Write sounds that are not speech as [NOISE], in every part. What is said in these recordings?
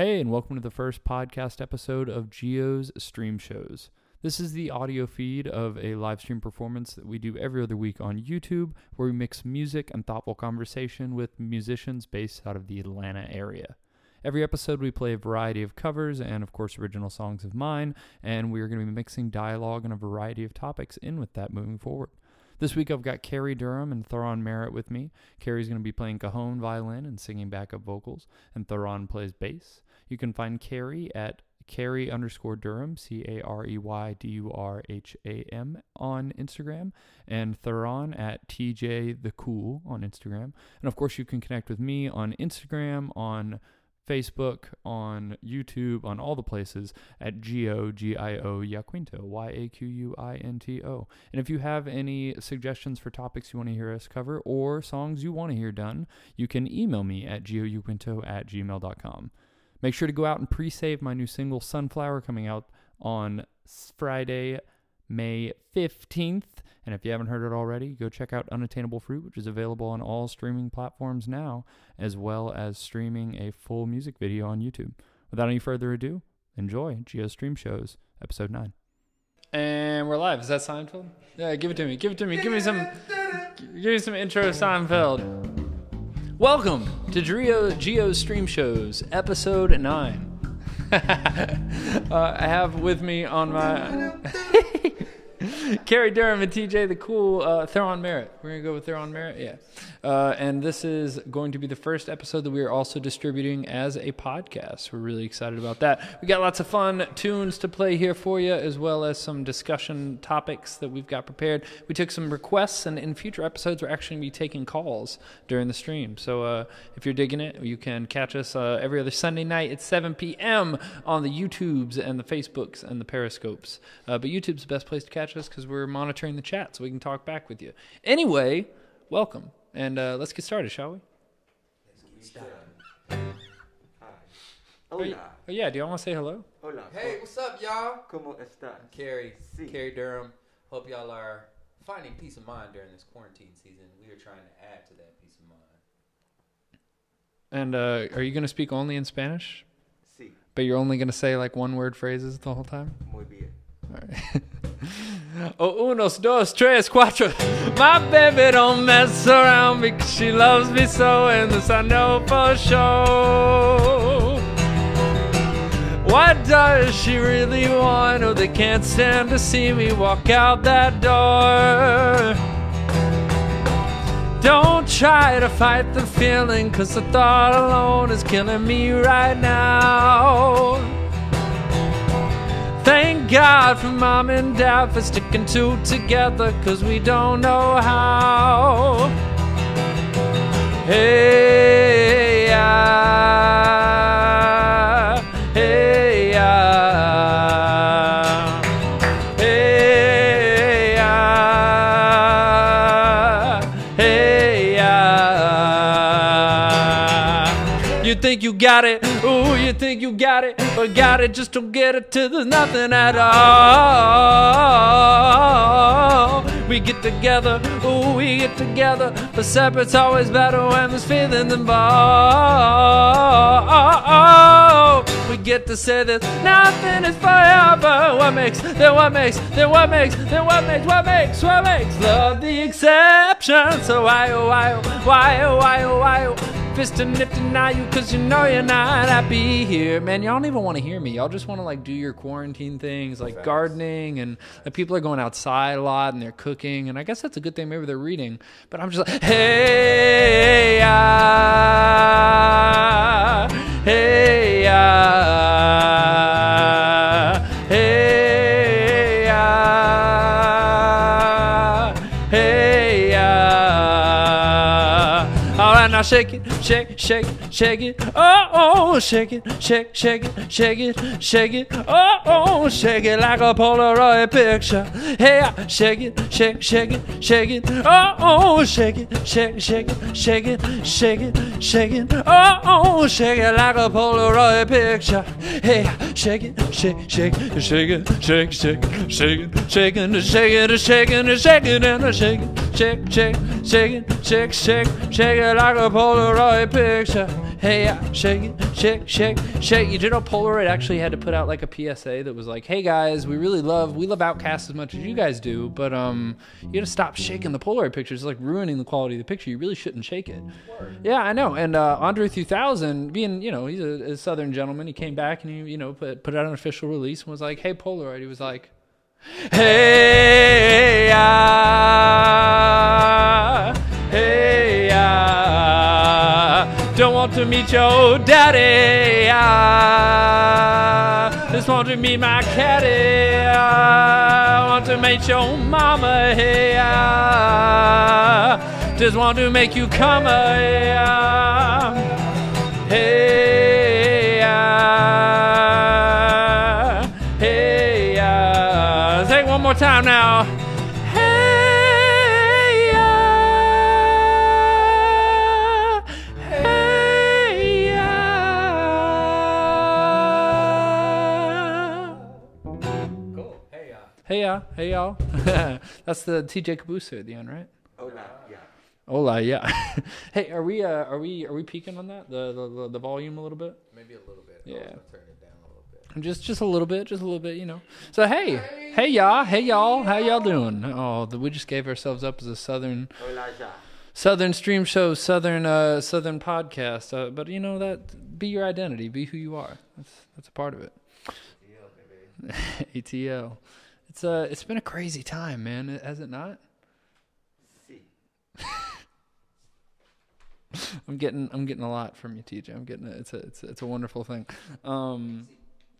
Hey, and welcome to the first podcast episode of Gio's Stream Shows. This is the audio feed of a live stream performance that we do every other week on YouTube, where we mix music and thoughtful conversation with musicians based out of the Atlanta area. Every episode, we play a variety of covers and, of course, original songs of mine, and we are going to be mixing dialogue and a variety of topics in with that moving forward. This week, I've got Carey Durham and Theron Merritt with me. Carey's going to be playing cajon violin and singing backup vocals, and Theron plays bass. You can find Carey at Carey underscore Durham, C A R E Y D U R H A M on Instagram, and Theron at TJ the Cool on Instagram. And of course, you can connect with me on Instagram, on Facebook, on YouTube, on all the places at G O G I O Yaquinto, Y A Q U I N T O. And if you have any suggestions for topics you want to hear us cover or songs you want to hear done, you can email me at gioyaquinto at gmail.com. Make sure to go out and pre save my new single Sunflower coming out on Friday, May 15th. And if you haven't heard it already, go check out Unattainable Fruit, which is available on all streaming platforms now, as well as streaming a full music video on YouTube. Without any further ado, enjoy Gio Stream Shows, Episode 9. And we're live. Is that Seinfeld? Yeah, give it to me. Give it to me. Give me some. Give me some intro Seinfeld. Welcome to Gio, Gio Stream Shows, Episode 9. [LAUGHS] uh, I have with me on my. [LAUGHS] Carey Durham and TJ the Cool, uh, Theron Merritt. We're going to go with Theron Merritt? Yeah. Uh, and this is going to be the first episode that we are also distributing as a podcast. We're really excited about that. We got lots of fun tunes to play here for you, as well as some discussion topics that we've got prepared. We took some requests, and in future episodes, we're actually going to be taking calls during the stream. So uh, if you're digging it, you can catch us uh, every other Sunday night at 7 p.m. on the YouTubes and the Facebooks and the Periscopes. Uh, but YouTube's the best place to catch us because we're monitoring the chat so we can talk back with you. Anyway, welcome. And uh, let's get started, shall we? let's Oh, y- oh, yeah, do y'all want to say hello? Hola. Hey, what's up, y'all? ¿Cómo estás? Carey, Sí. Carey Durham. Hope y'all are finding peace of mind during this quarantine season. We are trying to add to that peace of mind. And uh, are you going to speak only in Spanish? Sí, But you're only going to say like one word phrases the whole time? muy bien. All right. [LAUGHS] oh, unos, dos, tres, cuatro. My baby don't mess around because she loves me so, and this I know for sure. What does she really want? Oh, they can't stand to see me walk out that door. Don't try to fight the feeling, cause the thought alone is killing me right now. Thank God for mom and dad for sticking two together, cause we don't know how. Hey, yeah. Hey, yeah. Hey, yeah. Hey, yeah. You think you got it, ooh, you think you got it, but got it, just don't get it till there's nothing at all. We get together, ooh, we get together, but separate's always better when there's feeling involved. We get to say that nothing is forever. What makes, then what makes, then what makes, then what makes, what makes, what makes love the exception? So why, oh, why, oh, why, oh, why, oh, why, oh, fist and nip deny you cause you know you're not happy here. Man, y'all don't even want to hear me. Y'all just want to like do your quarantine things like gardening and like, people are going outside a lot and they're cooking and I guess that's a good thing. Maybe they're reading. But I'm just like, hey, ah, hey, ah, hey, ah, hey, ah. All right, now shake it, shake, shake, shake it. Oh, oh, shake it, shake, shake it, shake it, shake it. Oh, oh, shake it like a Polaroid picture. Hey, ah, shake it, shake, shake it, shake it. Oh, oh, shake it, shake, shake it, shake it, shake it, shake it. Oh, oh, shake it like a Polaroid picture. Hey, ah, shake it, shake, shake, shake it, shake, shake, shake it, shake it, shake it, shake it, shake it, and shake it, shake, shake, shake it, shake, shake, shake it like a Polaroid picture. Hey, yeah, shake shake, shake, shake. You did know Polaroid actually had to put out like a PSA that was like, "Hey guys, we really love we love OutKast as much as you guys do, but um, you got to stop shaking the Polaroid pictures. It's like ruining the quality of the picture. You really shouldn't shake it." Yeah, I know. And uh, Andre 3000, being you know he's a, a Southern gentleman, he came back and he you know put put out an official release and was like, "Hey Polaroid," he was like. Hey, ah, hey, don't want to meet your daddy. Ah, just want to meet my caddy. Ah, want to meet your mama. Hey, ah, just want to make you come. Hey, ah, hey, ah, hey, ah. Say one more time now. Hey, Hey, y'all. Hey, y'all. [LAUGHS] That's the TJ Caboose at the end, right? Oh, yeah. Hola, yeah. [LAUGHS] hey, are we uh, are we are we peaking on that the, the the- volume a little bit? maybe a little bit. Yeah. turn it down a little bit. Just just a little bit, just a little bit, you know. So hey, hey y'all, hey y'all, how y'all doing? Oh, the, we just gave ourselves up as a southern Hola, southern stream show, southern uh southern podcast. Uh, but you know that be your identity, be who you are. That's that's a part of it. Yeah, baby. [LAUGHS] ATL. It's uh it's been a crazy time, man. Has it not? [LAUGHS] I'm getting I'm getting a lot from you, TJ. I'm getting it. It's a it's it's a wonderful thing. Um,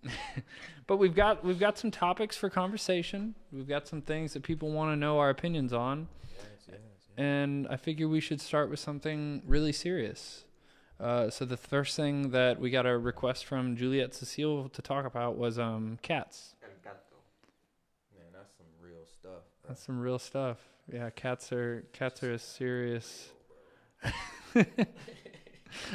[LAUGHS] but we've got we've got some topics for conversation. We've got some things that people want to know our opinions on, Yes, yes, yes. and I figure we should start with something really serious. Uh, so the first thing that we got a request from Juliet Cecile to talk about was um cats. El gato. Man, that's some real stuff. That's some real stuff. Yeah, cats are cats are a serious. [LAUGHS]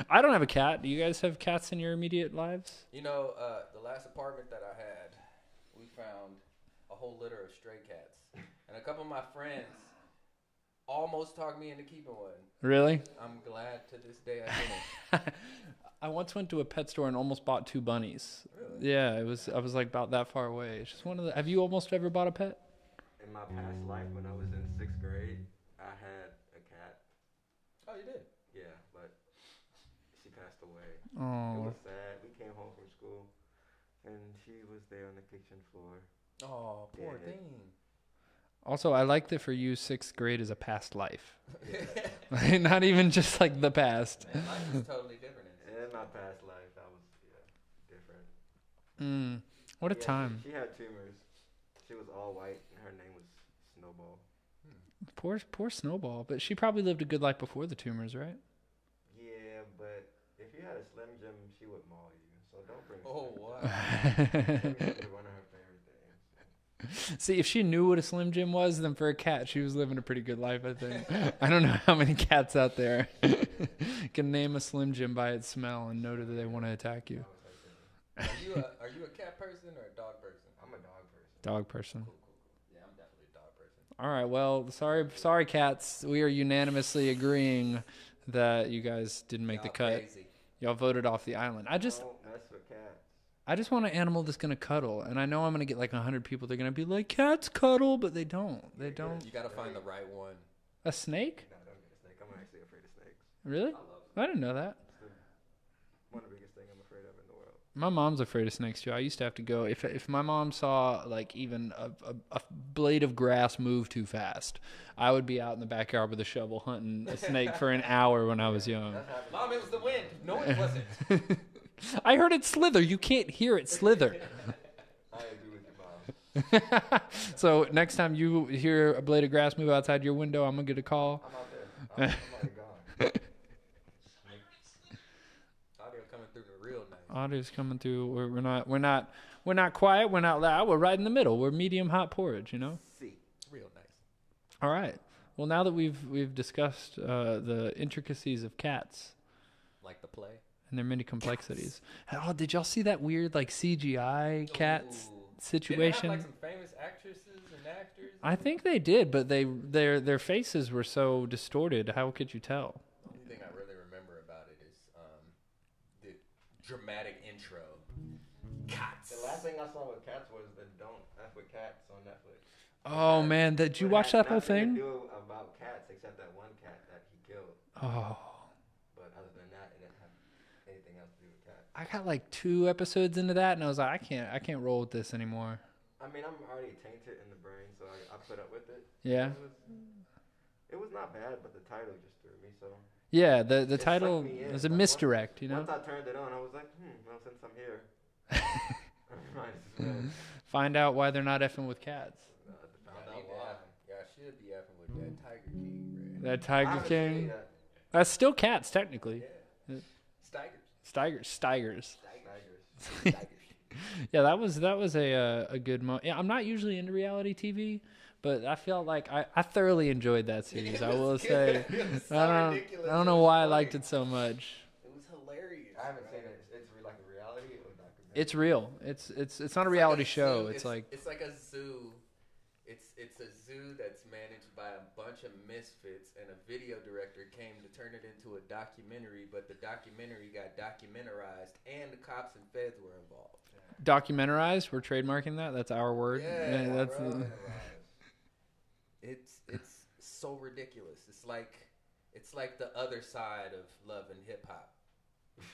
I don't have a cat. Do you guys have cats in your immediate lives? You know, uh, the last apartment that I had, we found a whole litter of stray cats, and a couple of my friends almost talked me into keeping one. Really? I'm glad to this day I didn't. [LAUGHS] I once went to a pet store and almost bought two bunnies. Really? Yeah, it was. I was like about that far away. It's just one of the. Have you almost ever bought a pet? In my past life, when I was in sixth grade, I had a cat. Oh, you did? Yeah, but she passed away. It Oh, was sad. We came home from school, and she was there on the kitchen floor. Oh, poor Yeah. thing. also I like that for you, sixth grade is a past life. [LAUGHS] [LAUGHS] Not even just like the past. Man, life is totally different. In In my past life, I was yeah different. Mm, what a Yeah, she- time. She, had tumors. She was all white, and her name was Snowball. Poor poor Snowball, but she probably lived a good life before the tumors, right? Yeah, but if you had a Slim Jim, she would maul you. So don't bring. Oh, Slim wow. Jim. Slim Jim was one of her favorite things. See, if she knew what a Slim Jim was, then for a cat, she was living a pretty good life, I think. I don't know how many cats out there [LAUGHS] can name a Slim Jim by its smell and know that they want to attack you. Are you a are you a cat person or a dog person? I'm a dog person. Dog person. Cool, cool, cool. Yeah, I'm definitely a dog person. All right, well, sorry, sorry, cats. We are unanimously agreeing that you guys didn't make the Y'all cut. Crazy. Y'all voted off the island. I just, mess with cats. I just want an animal that's gonna cuddle, and I know I'm gonna get like hundred people. They're gonna be like, "Cats cuddle," but they don't. They don't. You gotta find the right one. A snake? No, don't get a snake. I'm actually afraid of snakes. Really? I I didn't know that. It's the, one of the biggest things I'm afraid of in the world. My mom's afraid of snakes too. I used to have to go if if my mom saw like even a, a, a blade of grass move too fast, I would be out in the backyard with a shovel hunting a snake for an [LAUGHS] hour when I was young. Mom, it was the wind. No, it wasn't. [LAUGHS] I heard it slither. You can't hear it slither. [LAUGHS] I agree with you, mom. so next time you hear a blade of grass move outside your window, I'm gonna get a call. I'm out there. I'm, I'm already gone. Audio coming through the real nice. Audio's coming through. We're, we're not. We're not. We're not quiet. We're not loud. We're right in the middle. We're medium hot porridge. You know. See. Real nice. All right. Well, now that we've we've discussed uh, the intricacies of cats Like the play. and their many complexities, oh, did y'all see that weird like CGI cats Ooh. situation? Have, like some famous actresses and actors. I think they did, but they their their faces were so distorted. How could you tell? The only thing I really remember about it is um, dramatic intro. Cats. The last thing I saw with cats was the Don't F with Cats on Netflix. Oh It man, did you it watch that whole thing? to do about cats except that one cat that he killed. Oh, But other than that, it didn't have anything else to do with cats. I got like two episodes into that, and I was like, I can't, I can't roll with this anymore. I mean, I'm already tainted in the brain, so I, I put up with it. Yeah, It was, it was not bad, but the title just threw me. So yeah. The the It title me was a like, once- misdirect, you know. once I turned it on, I was like, hmm. Well, since I'm here, [LAUGHS] might. Find out why they're not effing with cats. Uh, found need out why. have- Y'all should be effing with that Tiger King, That Tiger haven't King. that. That's still cats, technically. bro. Stigers. Stigers, Stigers. Tigers. [LAUGHS] Stigers. Yeah, that was that was a uh, a good moment. Yeah, I'm not usually into reality TV, but I felt like I, I thoroughly enjoyed that [LAUGHS] series. I will was say. good. [LAUGHS] It was so I don't ridiculous. I don't know was why I liked it so much. It was hilarious. I haven't bro. seen it. It's, it's re- like a reality or documentary. It's real. It's it's it's not a It's like reality a show. zoo- It's like it's like a zoo. It's it's a zoo that's managed by a bunch of misfits, and a video director came to turn it into a documentary, but the documentary got documentarized, and the cops and feds were involved. documentarized. We're trademarking that. That's our word. Yeah, that's bro. [LAUGHS] It's it's so ridiculous. It's like it's like the other side of love and hip hop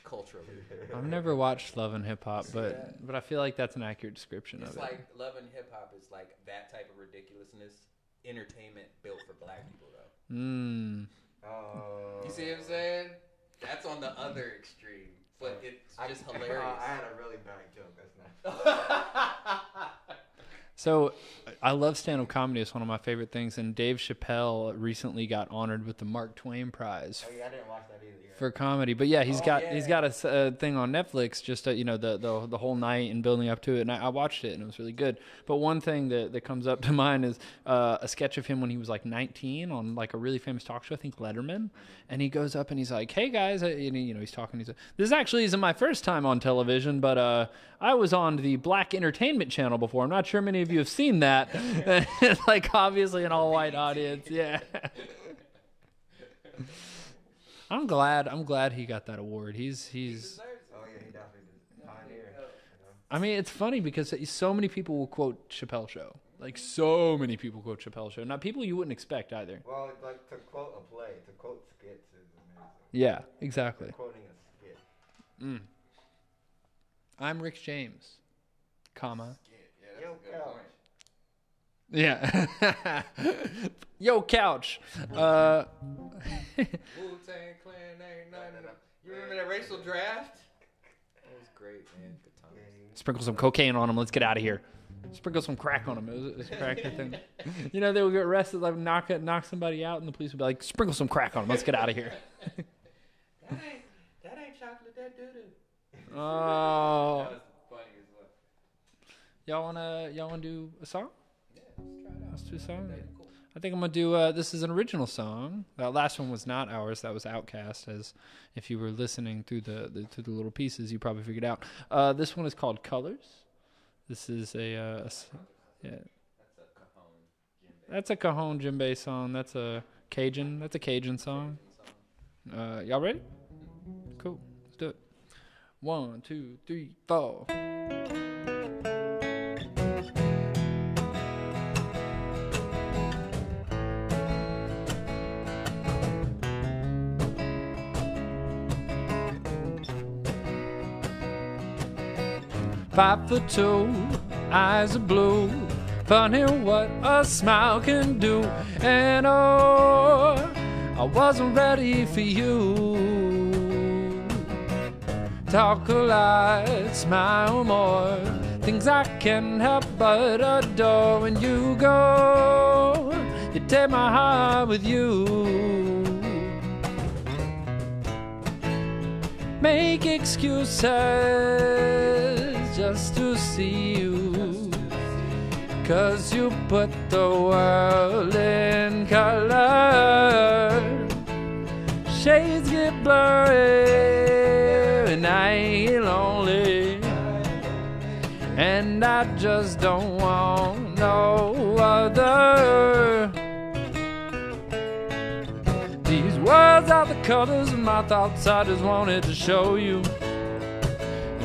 culturally. [LAUGHS] I've never watched Love and Hip Hop, but that? but I feel like that's an accurate description It's of it. It's like love and hip hop is like that type of ridiculousness. Entertainment built for black people, though. Mm. Oh. You see what I'm saying? That's on the other extreme, but it's I- just hilarious. I hilarious. had a really bad joke. That's not. [LAUGHS] [LAUGHS] So I love stand up comedy. It's one of my favorite things. And Dave Chappelle recently got honored with the Mark Twain Prize Oh yeah, I didn't watch that either. For comedy. But yeah, he's Oh, got yeah. he's got a thing on Netflix, just you know the, the the whole night and building up to it. And I, I watched it and it was really good. But one thing that, that comes up [LAUGHS] to mind is uh, a sketch of him when he was like 19 on like a really famous talk show, I think Letterman. And he goes up and he's like, "Hey guys," and he, you know he's talking. He's like, "This actually isn't my first time on television, but uh, I was on the Black Entertainment Channel before. I'm not sure many of you have seen that. [LAUGHS] like obviously an all white audience, yeah." [LAUGHS] I'm glad. I'm glad he got that award. He's he's. Oh yeah, he definitely did. Pioneer. I mean, it's funny because so many people will quote Chappelle Show. Like so many people quote Chappelle Show. Not people you wouldn't expect either. Well, like to quote a play, to quote skits is amazing. Yeah, exactly. Quoting a skit. Mm. I'm Rick James, comma. Yeah, Yo, a good point. Yeah. [LAUGHS] Yo, couch. Uh, Wu Tang Clan ain't nothing. You remember that racial draft? That was great, man. Good times. sprinkle some cocaine on him. Let's get out of here. Sprinkle some crack on him. It was, it was a crack thing. [LAUGHS] You know, they would get arrested, like knock knock somebody out, and the police would be like, "Sprinkle some crack on him. Let's get out of here." [LAUGHS] That ain't that ain't chocolate. That doo doo. Oh, That was funny as well. y'all wanna y'all wanna do a song? Yeah, let's try it out. Let's do a song. That'd be cool. I think I'm gonna do. Uh, this is an original song. That last one was not ours. That was OutKast. As if you were listening through the, the through the little pieces, you probably figured out. Uh, this one is called Colors. This is a, uh, a yeah. That's a cajon. That's Djembe song. That's a Cajun. That's a Cajun song. song. Uh, y'all ready? Cool. Let's do it. One, two, three, four. Five foot two, eyes are blue. Funny what a smile can do. And oh, I wasn't ready for you. Talk a lot, smile more. Things I can't help but adore. When you go, you take my heart with you. Make excuses just to see you. Cause you put the world in color. Shades get blurry, and I ain't lonely. And I just don't want no other. These words are the colors my thoughts. I just wanted to show you.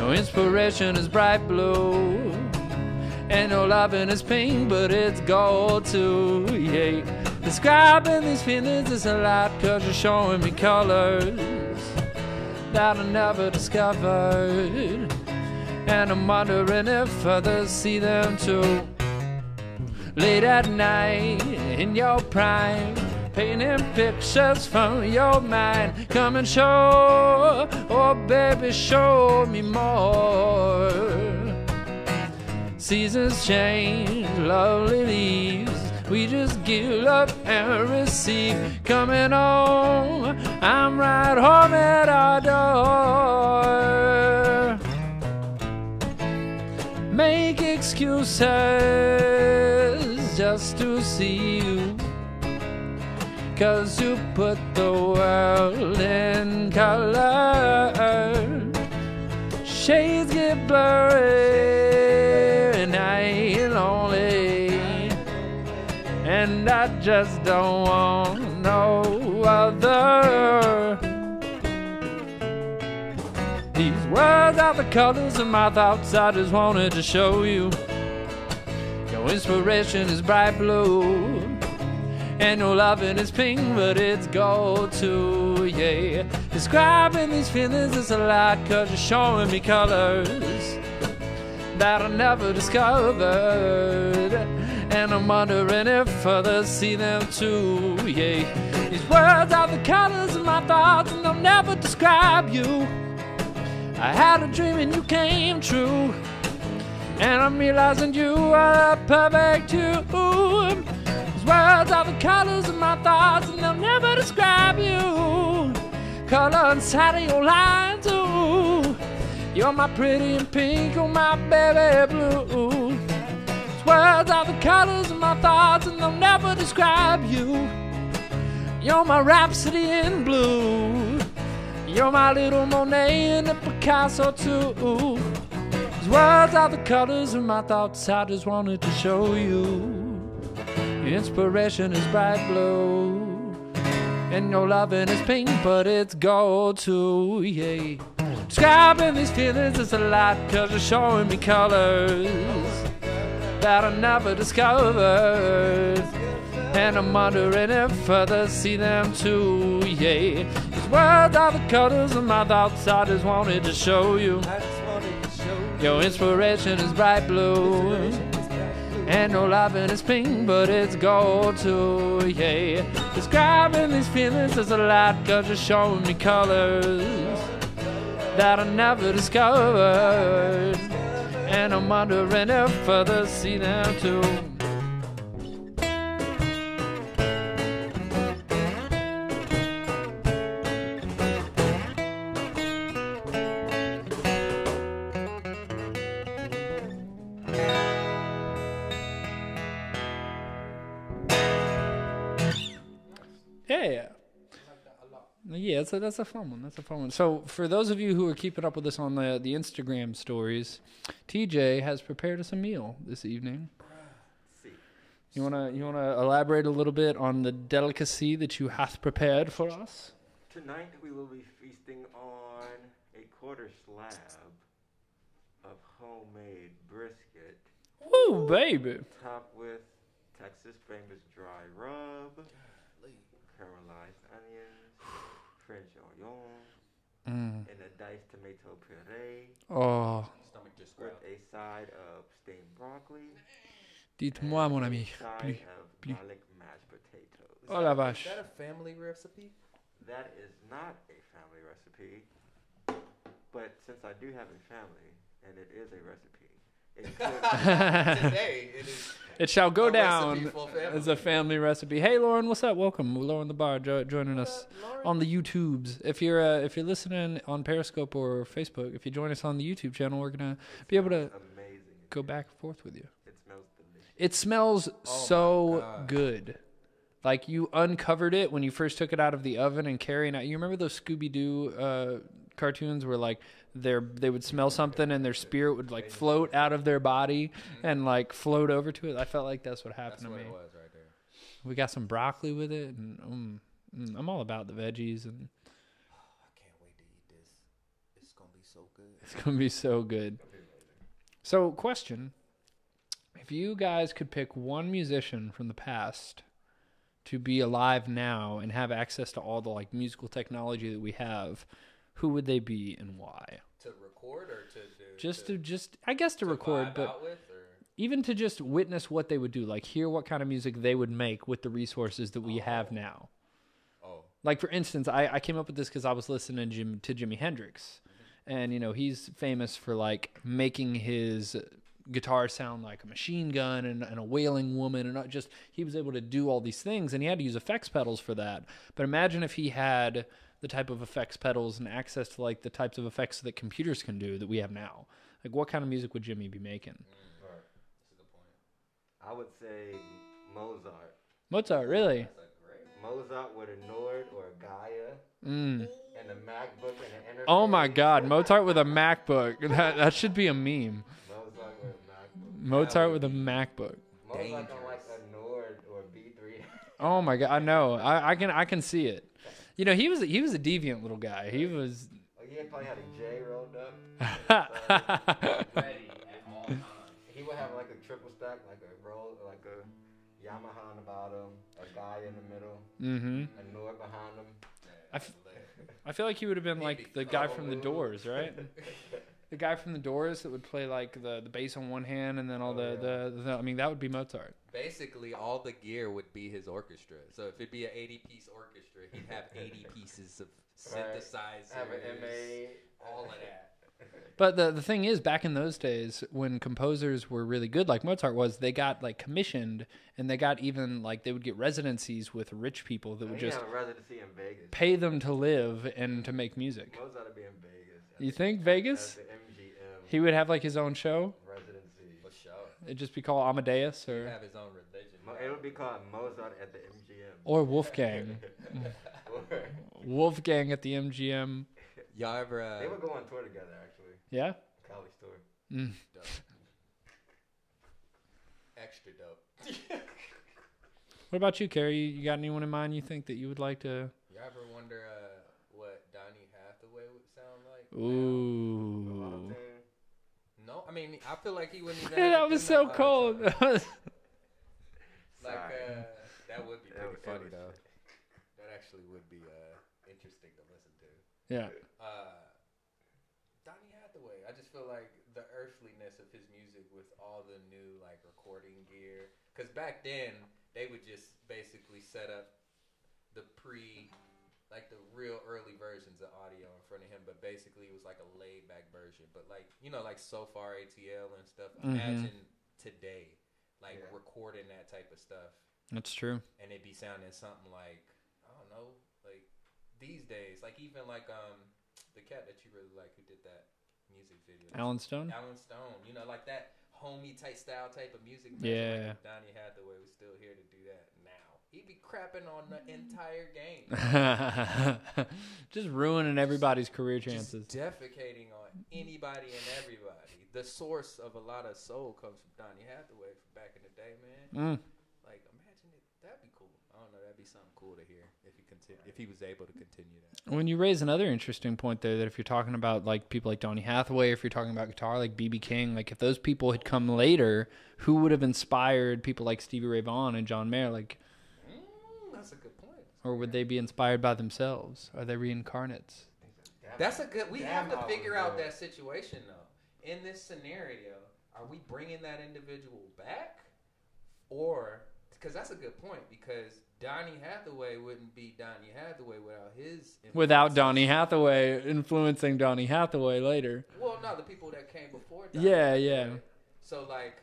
No inspiration is bright blue. And no loving is pink, but it's gold too. Yeah. Describing these feelings is a lot, cause you're showing me colors that I never discovered. And I'm wondering if others see them too. Late at night in your prime, painting pictures from your mind. Come and show, oh baby, show me more. Seasons change, lovely leaves. We just give up and receive. Coming home, I'm right home at our door. Make excuses just to see you. Cause you put the world in color. Shades get blurry and I ain't lonely. And I just don't want no other. These words are the colors of my thoughts. I just wanted to show you. Your inspiration is bright blue. And your loving is pink, but it's gold too, yeah. Describing these feelings is a lot, cause you're showing me colors that I never discovered. And I'm wondering if others see them too, yeah. These words are the colors of my thoughts, and they'll never describe you. I had a dream and you came true. And I'm realizing you are perfect you. These words are the colors of my thoughts, and they'll never describe you. Color inside of your lines, ooh. You're my pretty and pink, oh my baby blue. These words are the colors of my thoughts, and they'll never describe you. You're my rhapsody in blue. You're my little Monet and a Picasso too. These words are the colors of my thoughts. I just wanted to show you. Your inspiration is bright blue, and your loving is pink, but it's gold too. Yeah. Describing these feelings is a lot, cause you're showing me colors that I never discovered. And I'm wondering if others see them too, yeah. These words are the colors of my thoughts, I just wanted to show you. I just wanted to show you. Your inspiration is bright blue. And your loving is pink, but it's gold too, yeah. Describing these feelings is a lot, cause you're showing me colors that I never discovered. And I'm wondering if others see them too. Yeah, that's a, that's a fun one. That's a fun one. So, for those of you who are keeping up with us on the the Instagram stories, TJ has prepared us a meal this evening. You wanna you wanna elaborate a little bit on the delicacy that you hath prepared for us? tonight we will be feasting on a quarter slab of homemade brisket, Woo, baby! topped with Texas famous dry rub, caramelized onions, French onion, Mm. and a diced tomato puree Oh, Stomach just with a side of steamed broccoli. dites-moi, mon ami. A Plus. of plus. garlic mashed potatoes. Is Oh, la vache. Is that a family recipe? That is not a family recipe, but since I do have a family and it is a recipe, it could [LAUGHS] Today it is. It shall go down for as a family recipe. Hey, Lauren, what's up? Welcome, Lauren the Bar, jo- joining us on the YouTubes. If you're uh, if you're listening on Periscope or Facebook, if you join us on the YouTube channel, we're gonna be able to amazing. go back and forth with you. It smells delicious. It smells Oh so good. Like you uncovered it when you first took it out of the oven and carrying it. You remember those Scooby Doo uh, cartoons where like their they would smell something and their spirit would like float out of their body and like float over to it. I felt like that's what happened That's what to me. it was right there. We got some broccoli with it, and um, mm, I'm all about the veggies. And [SIGHS] I can't wait to eat this. It's gonna be so good. It's gonna be so good. So, question: If you guys could pick one musician from the past to be alive now and have access to all the like musical technology that we have, who would they be and why? To record or to do? Just to just I guess to, record, but out with, or? even to just witness what they would do, like hear what kind of music they would make with the resources that we have oh. now. Oh, Like for instance, I, I came up with this because I was listening to, Jim, to Jimi Hendrix, mm-hmm. and you know he's famous for like making his guitar sound like a machine gun and, and a wailing woman, and not just he was able to do all these things, and he had to use effects pedals for that. But imagine if he had the type of effects pedals and access to like the types of effects that computers can do that we have now. Like what kind of music would Jimi be making? Right. that's a good point. I would say Mozart. Mozart, really? That's a great. Mozart with a Nord or a Gaia Mm. and a MacBook and an interface. Oh my God, Mozart with a Macbook. [LAUGHS] That that should be a meme. Mozart with a MacBook. Mozart with a MacBook. Mozart like a Nord or a B3. Oh my god, I know. I, I can I can see it. You know, he was he was a deviant little guy. He was oh, he probably had a J rolled up. [LAUGHS] Ready at all times. He would have like a triple stack, like a roll, like a Yamaha on the bottom, a guy in the middle, mhm. a Nord behind him. I, f- I feel like he would have been [LAUGHS] like the guy from the Doors, right? [LAUGHS] The guy from the Doors that would play like the, the bass on one hand and then all Oh, the, the, the I mean that would be Mozart. Basically, all the gear would be his orchestra. So if it'd be an 80 piece orchestra, he'd have [LAUGHS] 80 pieces of Right. synthesizers, Have an MA. all of that. [LAUGHS] But the the thing is, back in those days, when composers were really good, like Mozart was, they got like commissioned, and they got even like they would get residencies with rich people that would just have a residency in Vegas. pay them to live and to make music. Mozart would be in Vegas. at You the- think at- Vegas? At the MGM He would have like his own show. residency. For sure. It'd just be called Amadeus He'd or have his own religion. Mo- It would be called Mozart at the MGM. or Wolfgang. [LAUGHS] Wolfgang at the MGM. Y'all ever? Uh, they would go on tour together, actually. Yeah. College tour. Mm. dope. Extra dope. [LAUGHS] What about you, Carey? You got anyone in mind you think that you would like to? You ever wonder uh, what Donny Hathaway would sound like? now? Ooh. Auto-tune. No, I mean I feel like he wouldn't even. [LAUGHS] That was so cold. [LAUGHS] Like uh, that would be pretty would- funny would- though. That actually would be uh, interesting to listen to. yeah. Uh, Donny Hathaway. I just feel like the earthliness of his music with all the new like recording gear. Because back then they would just basically set up the pre, like the real early versions of audio in front of him. But basically it was like a laid back version. But like you know like so far ATL and stuff. Mhm. Imagine today, like Yeah. recording that type of stuff That's true. and it'd be sounding something like I don't know, like these days, like even like um the cat that you really like who did that music video, Allen Stone. Allen Stone, you know, like that homey type style type of music. Yeah. like, if Donny Hathaway was still here to do that now. He'd be crapping on the entire game. [LAUGHS] just ruining everybody's career chances. Just defecating on anybody and everybody. The source of a lot of soul comes from Donny Hathaway from back in the day, man. Mm. Like, imagine it. That'd be cool. I don't know. That'd be something cool to hear if he continue, if he was able to continue that. When you raise another interesting point there, that if you're talking about like people like Donny Hathaway, if you're talking about guitar like BB King, like if those people had come later, who would have inspired people like Stevie Ray Vaughan and John Mayer? Like, Mm, that's a good point. Or would they be inspired by themselves? Are they reincarnates? That's a good. We Damn have to figure out that situation though. In this scenario, are we bringing that individual back, or because that's a good point because Donny Hathaway wouldn't be Donny Hathaway without his Without Donny Hathaway influencing Donny Hathaway later. Well, no, the people that came before. Donny Yeah, yeah. So like,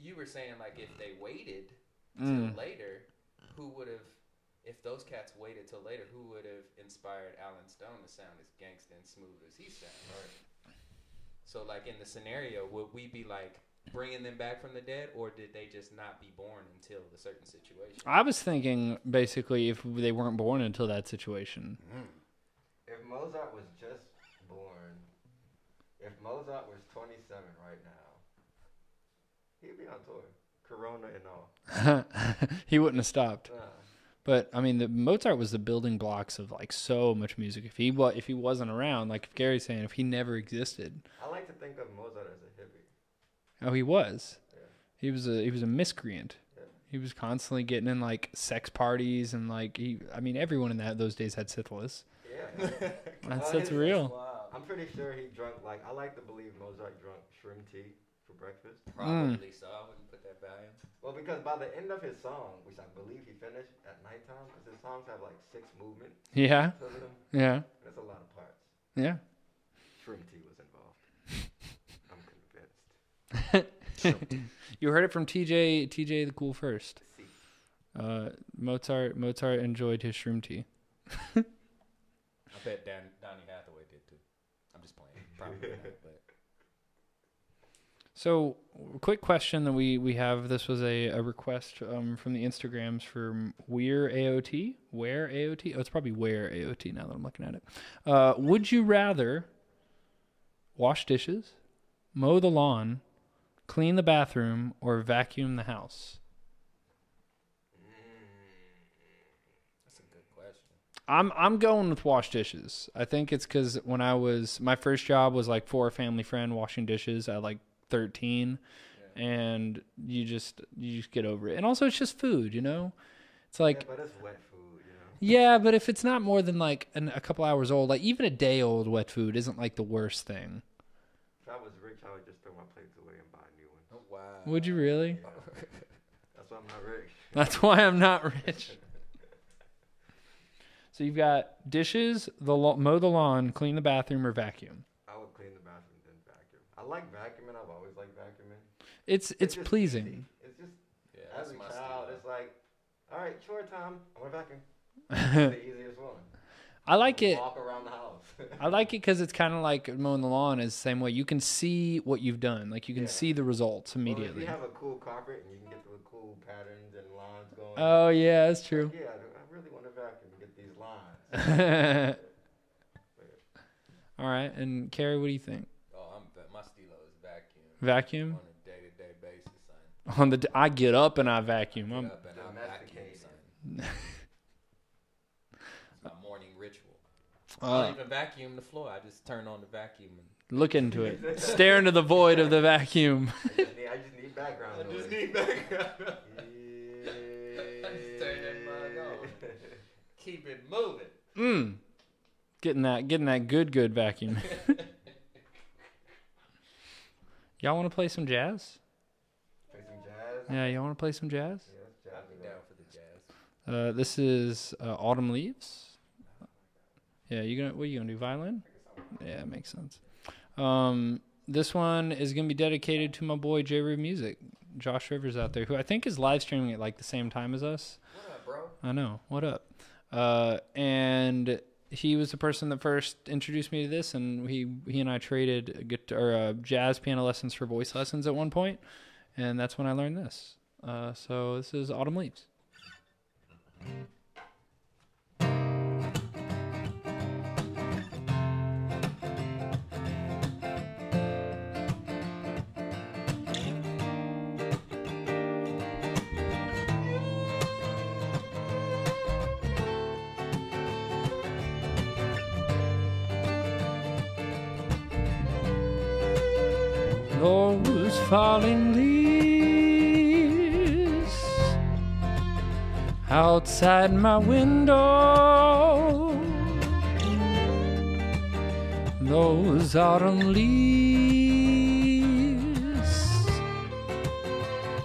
you were saying like if they waited Mm. till later, who would have? If those cats waited till later, who would have inspired Allen Stone to sound as gangsta and smooth as he sounds? So like in the scenario, would we be like bringing them back from the dead, or did they just not be born until the certain situation? I was thinking basically if they weren't born until that situation. If Mozart was just born, if Mozart was 27 right now, he'd be on tour. Corona and all. [LAUGHS] he wouldn't have stopped. Uh, But I mean, the Mozart was the building blocks of like so much music. If he wa- if he wasn't around, like if Gary's saying, if he never existed, I like to think of Mozart as a hippie. oh, he was. Yeah. He was a he was a miscreant. Yeah. He was constantly getting in like sex parties and like he. I mean, everyone in that those days had syphilis. Yeah. [LAUGHS] That's Uh, that's real. Wow. I'm pretty sure he drunk like I like to believe Mozart drunk shrimp tea for breakfast. Probably so. I wouldn't put that value. Well, because by the end of his song, which I believe he finished at nighttime, because his songs have like six movements Yeah, to them. yeah, That's a lot of parts. yeah. Shrimp tea was involved. [LAUGHS] I'm convinced. [LAUGHS] You heard it from TJ. TJ the Cool first. Uh, Mozart. Mozart enjoyed his shroom tea. I bet Dan, Donny Hathaway did too. I'm just playing. Probably [LAUGHS] not, but So, quick question that we we have. This was a, a request um, from the Instagrams from Weir AOT. Where AOT? Oh, it's probably Where AOT. Now that I'm looking at it, uh, would you rather wash dishes, mow the lawn, clean the bathroom, or vacuum the house? that's a good question. I'm I'm going with wash dishes. I think it's because when I was my first job was like for a family friend washing dishes at like 13, Yeah. and you just you just get over it. And also, it's just food, you know. It's like yeah, but it's wet food, you know. yeah, but if it's not more than like an, a couple hours old, like even a day old wet food isn't like the worst thing. If I was rich, I would just throw my plates away and buy new ones. Oh wow. Would you really? [LAUGHS] That's why I'm not rich. That's why I'm not rich. [LAUGHS] So you've got dishes, the lo- mow the lawn, clean the bathroom, or vacuum. I would clean the bathroom then vacuum. I like vacuuming. I've always liked vacuuming. It's it's just pleasing. easy. It's just Yeah, as a my child, style. it's like, all right, chore time. I'm gonna vacuum. [LAUGHS] It's the easiest one. I like it. Walk around the house. [LAUGHS] I like it because it's kind of like mowing the lawn is the same way. You can see what you've done. Like you can Yeah. see the results Well, if immediately. you have a cool carpet and you can get the cool patterns and lines going. oh yeah, that's true. Yeah, I I really want to vacuum and get these lines. [LAUGHS] All right, and Carey, what do you think? Oh, I'm my stilo is vacuum Vacuum on a day to day basis, son. on the. d- I get up and I vacuum. Get I'm, up and I vacuum, Domesticated. son. [LAUGHS] it's my morning ritual. I uh, don't even vacuum the floor. I just turn on the vacuum and look into it. [LAUGHS] Stare into the void of the vacuum. [LAUGHS] I just need, I just need background noise. need background. Yeah. Just turn that mug on. Keep it moving. Mm. Getting that, getting that good, good vacuum. Y'all want to play some jazz? Play some jazz. Yeah, y'all want to play some jazz? Yeah, let's jazz I'd be down for the jazz. Uh, this is uh, Autumn Leaves. Yeah, you gonna what are you gonna do? Violin? Yeah, that makes sense. Um, this one is gonna be dedicated to my boy J Rue Music, Josh Rivers out there, who I think is live streaming at like the same time as us. What up, bro? I know. What up? Uh, and he was the person that first introduced me to this, and he he and I traded guitar, uh, jazz piano lessons for voice lessons at one point, and that's when I learned this. Uh, so this is Autumn Leaves. Falling leaves outside my window. Those autumn leaves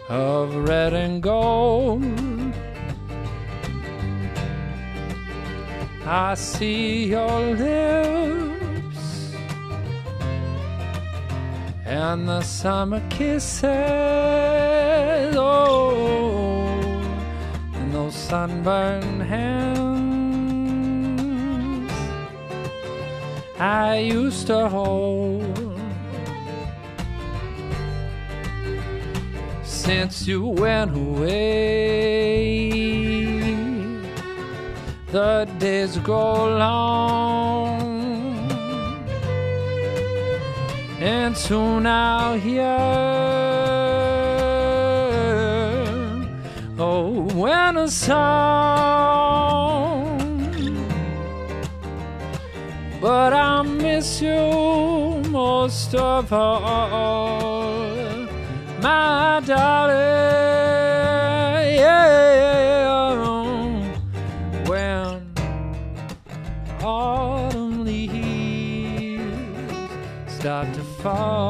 of red and gold. I see your lips and the summer kisses. Oh, and those sunburned hands I used to hold. Since you went away, the days go long and soon I'll oh, when winter song. But I miss you most of all, my darling. Start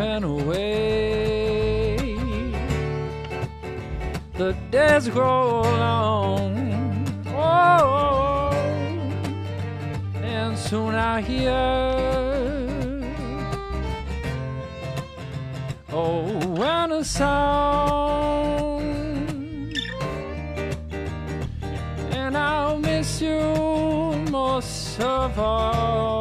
went away. The days grow long, oh, and soon I hear oh winter song, and I'll miss you most of all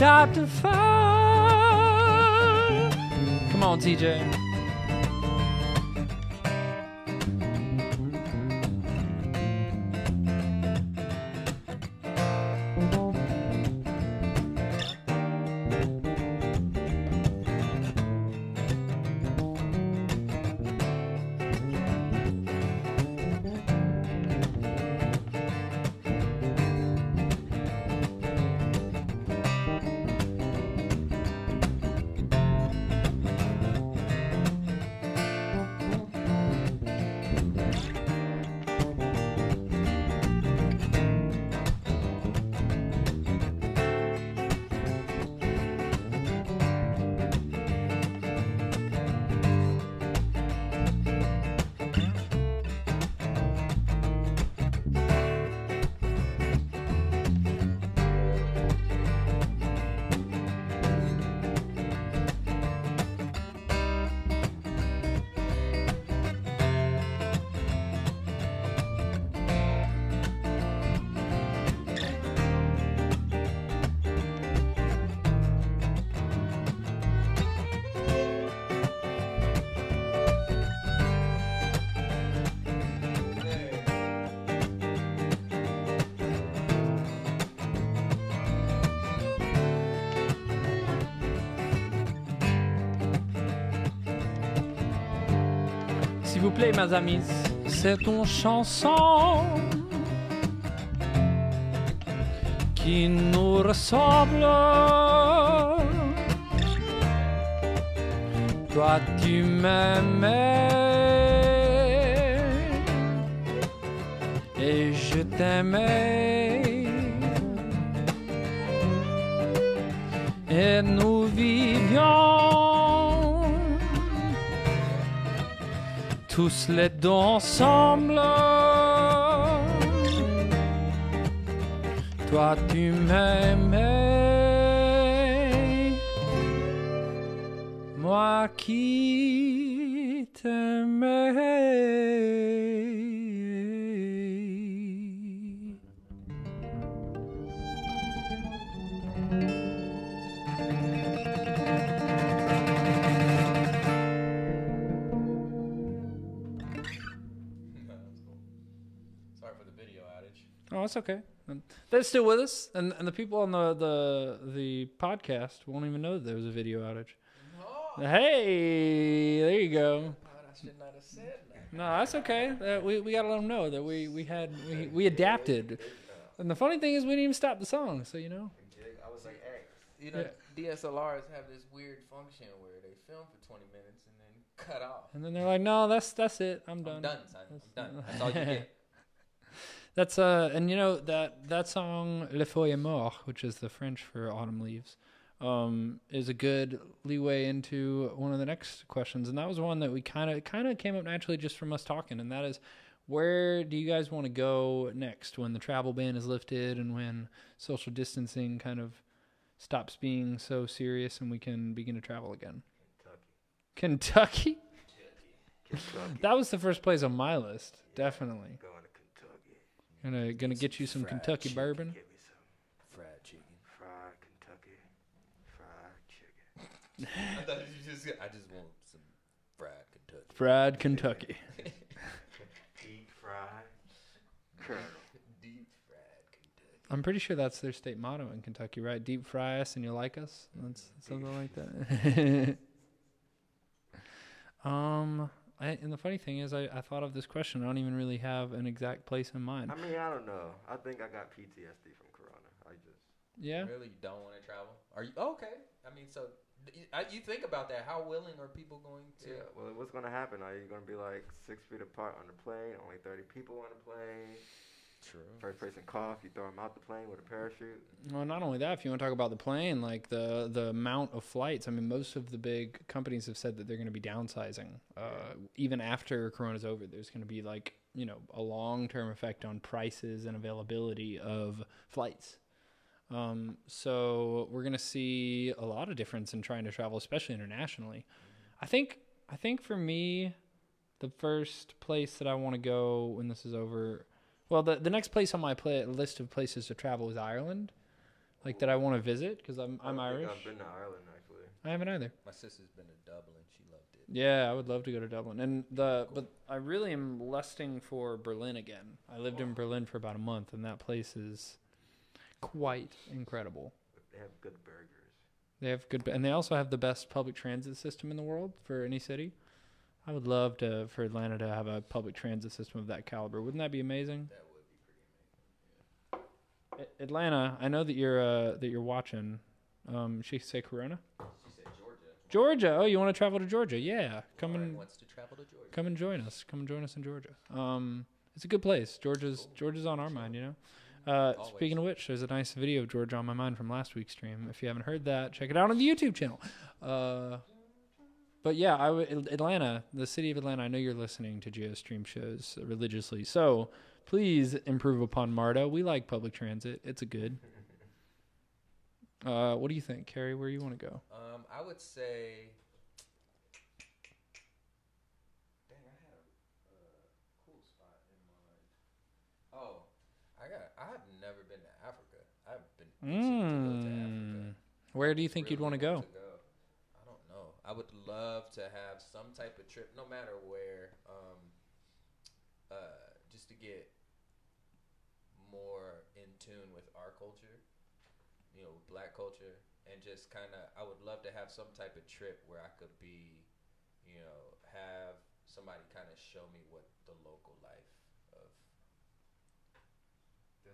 start to fall. Come on, TJ. Mes amis, c'est une chanson qui nous ressemble. Toi, tu m'aimais et je t'aimais. Tous les deux ensemble. Toi tu m'aimais, moi qui t'aimais. Outage. Oh, it's okay. And They're still with us, and, and the people on the, the the podcast won't even know that there was a video outage. No, Hey, there you go. I should not have said that. No, that's okay. Uh, we we gotta let them know that we we had we, we adapted. And the funny thing is, we didn't even stop the song, so you know. I was like, hey, you know, DSLRs have this weird function where they film for 20 minutes and then cut off. And then they're like, "No, that's that's it. I'm done." I'm done, son. I'm done. That's all you [LAUGHS] get. That's uh, and you know that that song "Le Feuille Mort," which is the French for autumn leaves, um, is a good leeway into one of the next questions, and that was one that we kind of kind of came up naturally just from us talking, and that is, where do you guys want to go next when the travel ban is lifted and when social distancing kind of stops being so serious and we can begin to travel again? Kentucky. Kentucky. Kentucky. That was the first place on my list, definitely. Going. Gonna gonna get you some Kentucky chicken. bourbon. Give me some Fried chicken. fried Kentucky fried chicken. [LAUGHS] I thought you just. I just want some fried Kentucky. Fried Kentucky. [LAUGHS] Deep fried kernel. [LAUGHS] Deep fried Kentucky. I'm pretty sure that's their state motto in Kentucky, right? Deep fry us and you like us. That's something like that. um, I, and the funny thing is, I, I thought of this question. I don't even really have an exact place in mind. I mean, I don't know. I think I got PTSD from Corona. I just Yeah. Really, you don't want to travel? Are you oh, okay? I mean, so y- I- you think about that. How willing are people going to? yeah. Well, what's gonna happen? Are you gonna be like six feet apart on the plane? Only thirty people on the plane. True. First person cough, you throw them out the plane with a parachute. Well, not only that, if you want to talk about the plane, like the the amount of flights. I mean, most of the big companies have said that they're going to be downsizing. Uh, even after Corona's over, there's going to be like you know a long term effect on prices and availability of flights. Um, so we're going to see a lot of difference in trying to travel, especially internationally. I think I think for me, the first place that I want to go when this is over. Well, the the next place on my pla list of places to travel is Ireland, like that I want to visit because I'm I I'm don't Irish. I've been to Ireland actually. I haven't either. My sister's been to Dublin. She loved it. Yeah, I would love to go to Dublin, and the but I really am lusting for Berlin again. I lived in Berlin for about a month, and that place is quite incredible. They have good burgers. They have good, and they also have the best public transit system in the world for any city. I would love to for Atlanta to have a public transit system of that caliber. Wouldn't that be amazing? That would be pretty amazing. A- Atlanta, I know that you're uh, that you're watching. Um, she say Corona, She said Georgia. Georgia. Oh, you want to travel to Georgia? Yeah, come Lauren and wants to travel to Georgia. come and join us. Come and join us in Georgia. Um, it's a good place. Georgia's Georgia's on our mind, you know. Uh, speaking of which, there's a nice video of Georgia on my mind from last week's stream. If you haven't heard that, check it out on the YouTube channel. Uh, but yeah, I w- Atlanta, the city of Atlanta. I know you're listening to Gio stream shows religiously, so please improve upon MARTA. We like public transit. It's a good. [LAUGHS] Uh, what do you think, Carey? Where do you want to go? Um, I would say. Dang, I had a uh, cool spot in mind. Oh, I got. I have never been to Africa. I've been itching to go to Africa. Mm. Where do you think you'd want to go? I don't know. I would love to have some type of trip, no matter where, um, uh, just to get more in tune with our culture, you know, black culture, and just kind of. I would love to have some type of trip where I could be, you know, have somebody kind of show me what the local life of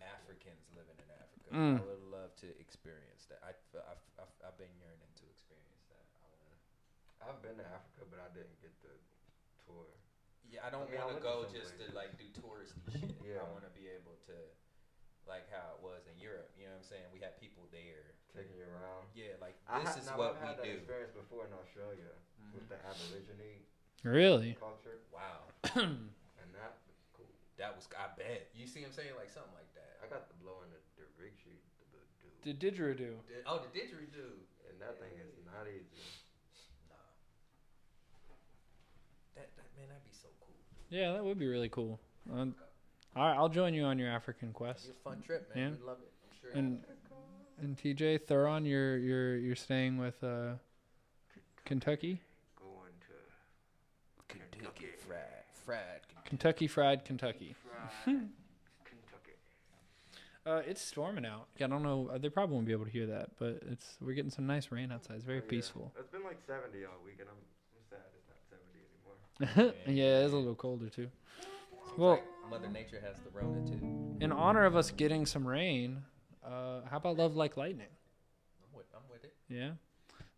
Africans living in Africa. Mm. I would love to experience that. I, I've, I've, I've been yearning to experience that. I wanna, I've been to Africa, but I didn't get the tour. yeah, I don't I mean, want to go just to like do touristy [LAUGHS] shit. Yeah. I want to be able to, like how it was in Europe. You know what I'm saying? We had people there. Taking you around. Yeah, like I this ha- is now, what I've we had that do. experience before in Australia Mhm. with the Aborigine Really? culture, Wow, [CLEARS THROAT] and that was cool. that was I bet. You see, what I'm saying like something like that. I got the blow in the, the rig sheet, the, the, The didgeridoo. Did- oh, the didgeridoo. and that thing is not easy. Nah. That, that man, that'd be so cool. Yeah, that would be really cool. Um, all right, I'll join you on your African quest. It'd be a fun trip, man. Yeah. We'd love it. I'm sure. And and TJ Thuron, you're you're you're staying with uh, Kentucky, Going to Kentucky fried, fried. Kentucky Fried Kentucky. fried Kentucky. [LAUGHS] Uh, it's storming out. Yeah, I don't know. uh, They probably won't be able to hear that, but it's we're getting some nice rain outside. It's very Oh, yeah. peaceful. It's been like 70 all week, and I'm, I'm sad it's not 70 anymore. [LAUGHS] yeah, it's a little colder too. Seems Well- like Mother Nature has the Rona too. In honor of us getting some rain, uh, how about Love Like Lightning? I'm with, I'm with it. Yeah.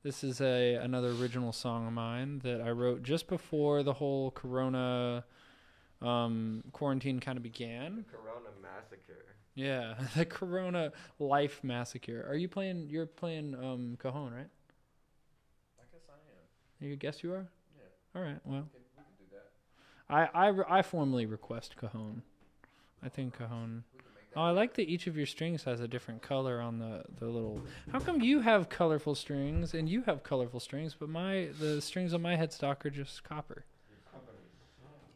This is a another original song of mine that I wrote just before the whole corona um, quarantine kind of began. Corona massacre. Yeah, [LAUGHS] the corona life massacre. Are you playing you're playing um Cajon, right? I guess I am. You guess you are? Yeah. All right. Well, We can, we can do that. I I, I formally request Cajon. I think Cajon. We can make that. Oh, I like that each of your strings has a different color on the, the little. How come you have colorful strings and you have colorful strings, but my the strings on my headstock are just copper?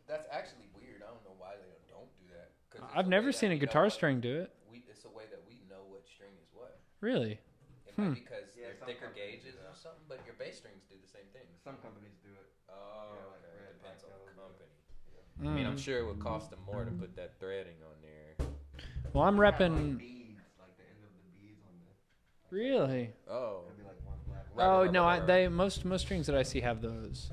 That's actually weird. I don't know why they don't do that. 'Cause it's I've never seen a we know guitar string do it. We, it's a way that we know what string is what. Really? It Hmm. might be because Yeah, they're thicker companies do gauges or something, but your bass strings do the same thing. Some companies do it. Oh, Yeah, like okay. red, Depends black, on the yellow, company. I mean, I'm Mm. sure it would cost them more to put that threading on there. Well, I'm They have, like, repping. beads, like the end of the beads on the. Really? Oh, Could be like one black. Right, oh no, I, they most most strings that I see have those.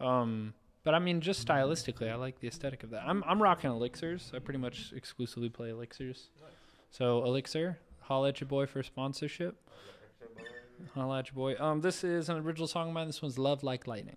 Um, but I mean, just stylistically, I like the aesthetic of that. I'm I'm rocking elixirs. I pretty much exclusively play elixirs. Nice. So elixir, holla at your boy for sponsorship. Holla at your boy. Um, this is an original song of mine. This one's "Love Like Lightning."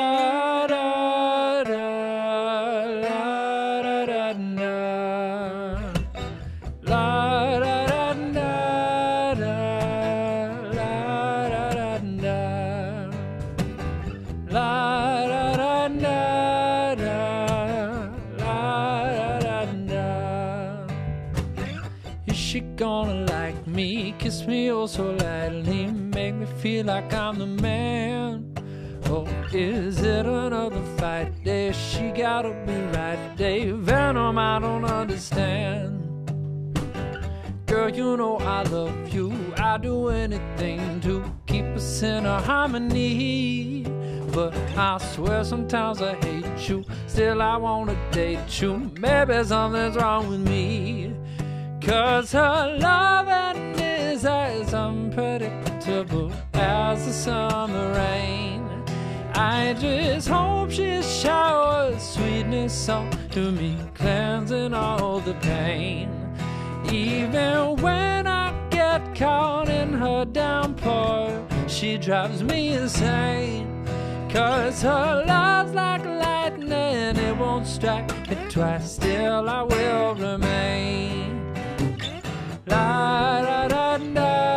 like I'm the man. Or is it another fight day? She gotta be right today. Venom, I don't understand. Girl, you know I love you. I do anything to keep us in a harmony. But I swear sometimes I hate you. Still, I wanna date you. Maybe something's wrong with me. Cause her loving is as unpredictable as the summer rain. I just hope she showers sweetness onto me, cleansing all the pain. Even when I get caught in her downpour, she drives me insane. Cause her love's like lightning, it won't strike me twice, still I will remain. La da da da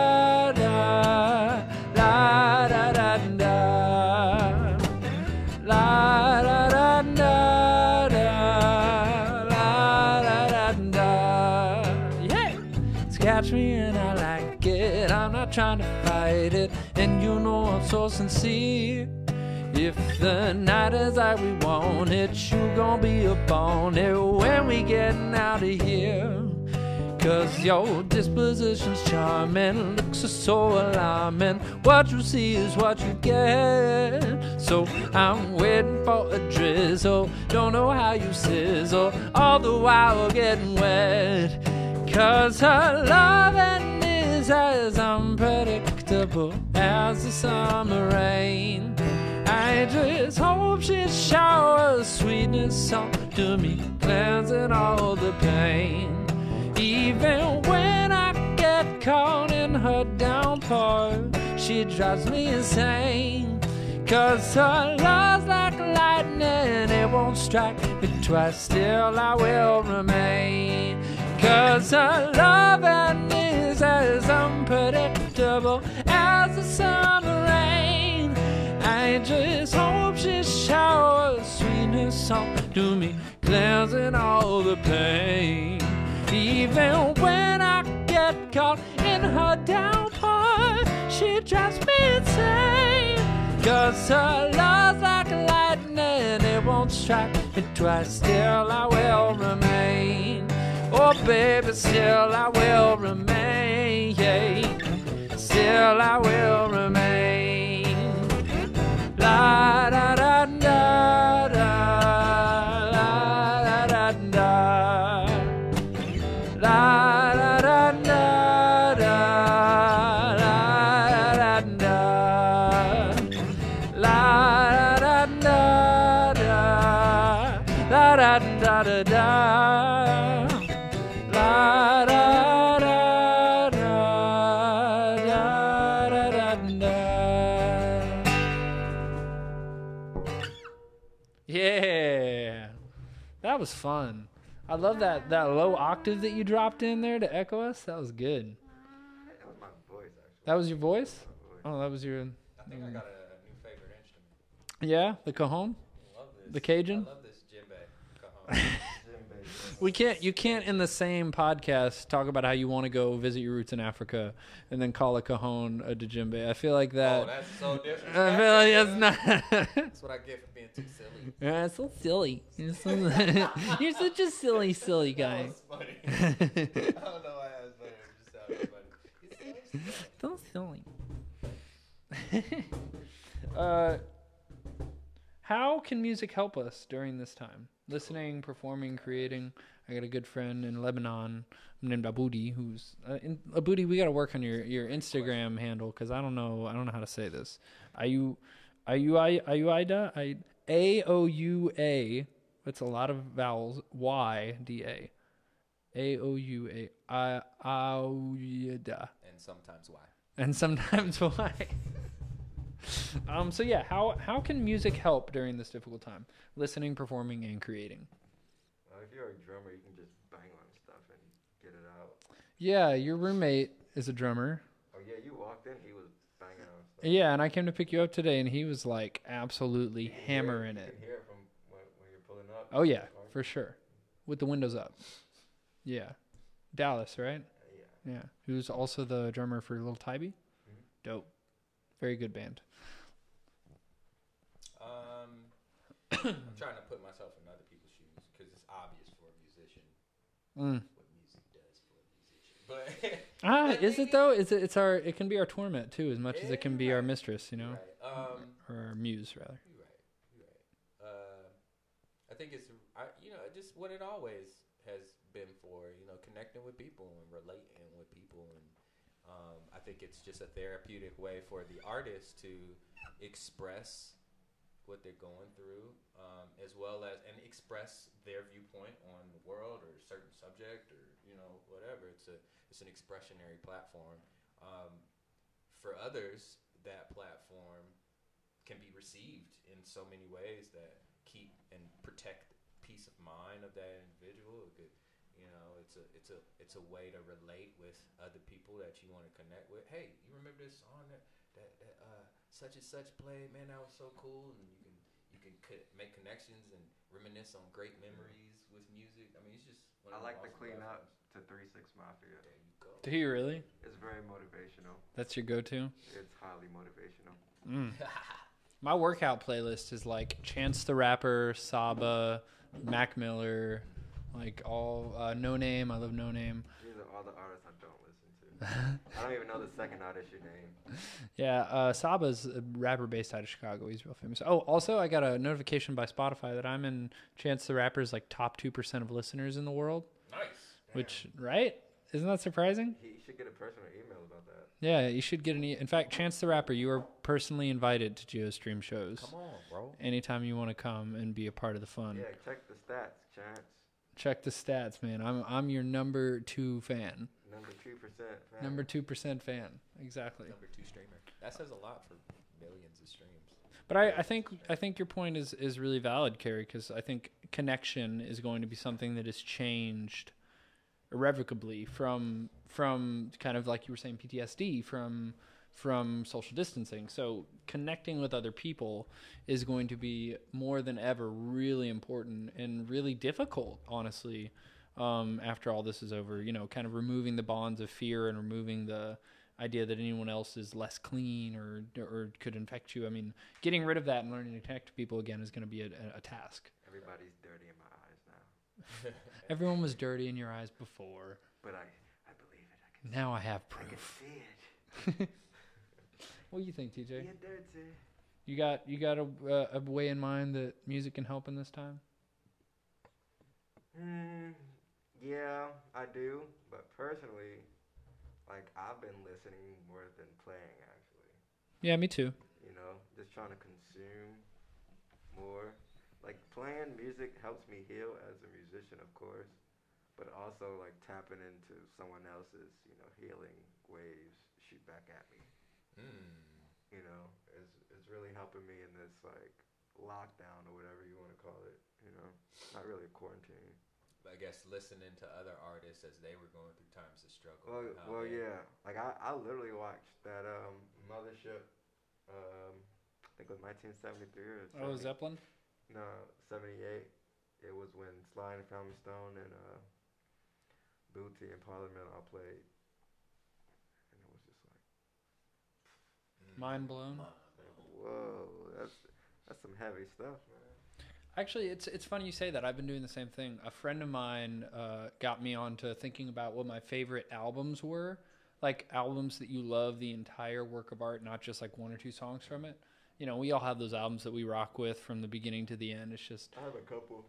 know I'm so sincere. If the night is like we want it, you gon' be on it when we getting out of here. Cause your disposition's charming, looks are so alarming. What you see is what you get. So I'm waiting for a drizzle, don't know how you sizzle, all the while getting wet. Cause her loving is as unpredictable as the summer rain. I just hope she showers sweetness onto me, cleansing all the pain. Even when I get caught in her downpour, she drives me insane. Cause her love's like lightning, it won't strike me twice, still I will remain. Cause her loving is as unpredictable as the summer rain. I just hope she showers sweetness onto me, cleansing all the pain. Even when I get caught in her downpour, she drives me insane. Cause her love's like lightning, it won't strike me twice, still I will remain. Oh, baby, still I will remain. Still I will remain. La da da was fun. I love that that low octave that you dropped in there to echo us. That was good. That was my voice, actually. That was your voice. My voice. Oh, that was your I think I got a, a new favorite instrument. yeah, the cajon. I love this. The Cajun? I love this djembe. Cajon. [LAUGHS] We can't. You can't in the same podcast talk about how you want to go visit your roots in Africa and then call a cajon a djembe. I feel like that. oh, that. that's so different. I feel like that's [LAUGHS] not. That's what I get for being too silly. Yeah, so silly. You're, so, [LAUGHS] you're such a silly, silly guy. That was funny. [LAUGHS] I don't know why I was funny. It just sounded funny. It's so silly. uh, how can music help us during this time? Listening, performing, creating. I got a good friend in Lebanon named Aboudi, who's uh, in, Aboudi. We got to work on your your Instagram handle because I don't know. I don't know how to say this. Are you, are you, are you, Ida? I A O U A. That's a lot of vowels. Y D A. A O U A. I Aouda And sometimes why? and sometimes why. um. So yeah, how how can music help during this difficult time? Listening, performing, and creating. Well, if you're a drummer, you can just bang on stuff and get it out. Yeah, your roommate is a drummer. Oh yeah, you walked in, he was banging on stuff. Yeah, and I came to pick you up today, and he was like absolutely You can hear hammering you it. can hear it from when, when you're pulling up. Oh yeah, for sure, with the windows up. Yeah, Dallas, right? Yeah. Yeah, who's also the drummer for Little Tybee. Mhm. Dope, very good band. Um, [COUGHS] I'm trying to put myself in other people's shoes because it's obvious for a musician Mm. what music does for a musician. But Ah, is it though? Is it? It's our. It can be our torment too, as much as it can be our mistress. You know, right. Um, or our muse rather. You're right. You're right. Uh, I think it's I, you know just what it always has been for you know connecting with people and relating with people and um, I think it's just a therapeutic way for the artist to express what they're going through um, as well as and express their viewpoint on the world or a certain subject or you know whatever it's a it's an expressionary platform um, for others that platform can be received in so many ways that keep and protect peace of mind of that individual. It could, you know, it's a it's a it's a way to relate with other people that you want to connect with. Hey, you remember this song that that, that uh, such and such played? Man, that was so cool, and you can you can co- make connections and reminisce on great memories with music. I mean, it's just. one I of the like to awesome clean up to Three Six Mafia. There you go. Do you really? It's very motivational. That's your go-to. It's highly motivational. Mm. My workout playlist is like Chance the Rapper, Saba, Mac Miller, like all uh, Noname. I love Noname. These are all the artists I don't listen to. I don't even know the second artist you named. [LAUGHS] Yeah, uh, Saba's a rapper based out of Chicago. He's real famous. Oh, also, I got a notification by Spotify that I'm in Chance the Rapper's like top two percent of listeners in the world. nice. Which, right? Isn't that surprising? He should get a personal email about that. Yeah, you should get an. E- in fact, Chance the Rapper, you are personally invited to GioStream shows. Come on, bro. Anytime you want to come and be a part of the fun. Yeah, check the stats, Chance. Check the stats, man. I'm I'm your number two fan. Number two percent. Number two percent fan. Exactly. Number two streamer. That says a lot for millions of streams. But I, I think I think your point is is really valid, Carey, because I think connection is going to be something that has changed irrevocably from from kind of like you were saying PTSD from from social distancing. So connecting with other people is going to be more than ever really important and really difficult, honestly. Um, after all this is over, you know, kind of removing the bonds of fear and removing the idea that anyone else is less clean or or could infect you. I mean, getting rid of that and learning to connect to people again is going to be a, a, a task. Everybody's dirty in my eyes now, [LAUGHS] Everyone was dirty in your eyes before. but I, I believe it. I can, Now I have I can proof. see it. [LAUGHS] [LAUGHS] What do you think, TJ? You got you got a, uh, a way in mind that music can help in this time? Hmm. Yeah, I do. But personally, like I've been listening more than playing. Actually, Yeah, me too. you know, just trying to consume more. like playing music helps me heal as a musician, of course, but also like tapping into someone else's, you know, healing waves shoot back at me. Mm. You know, it's is really helping me in this like lockdown or whatever you want to call it. You know, not really a quarantine. I guess listening to other artists as they were going through times of struggle. Well, well, yeah. Like I, I literally watched that um mothership. Um, I think it was 1973 or. Oh, Zeppelin. No, 78. It was when Sly and the Family Stone and uh, Bootsy and Parliament all played, and it was just like, Mm. Mind blown. whoa, that's that's some heavy stuff, man. Actually, it's it's funny you say that. I've been doing the same thing. A friend of mine uh, got me onto thinking about what my favorite albums were, like albums that you love the entire work of art, not just like one or two songs from it. You know, we all have those albums that we rock with from the beginning to the end. It's just, I have a couple.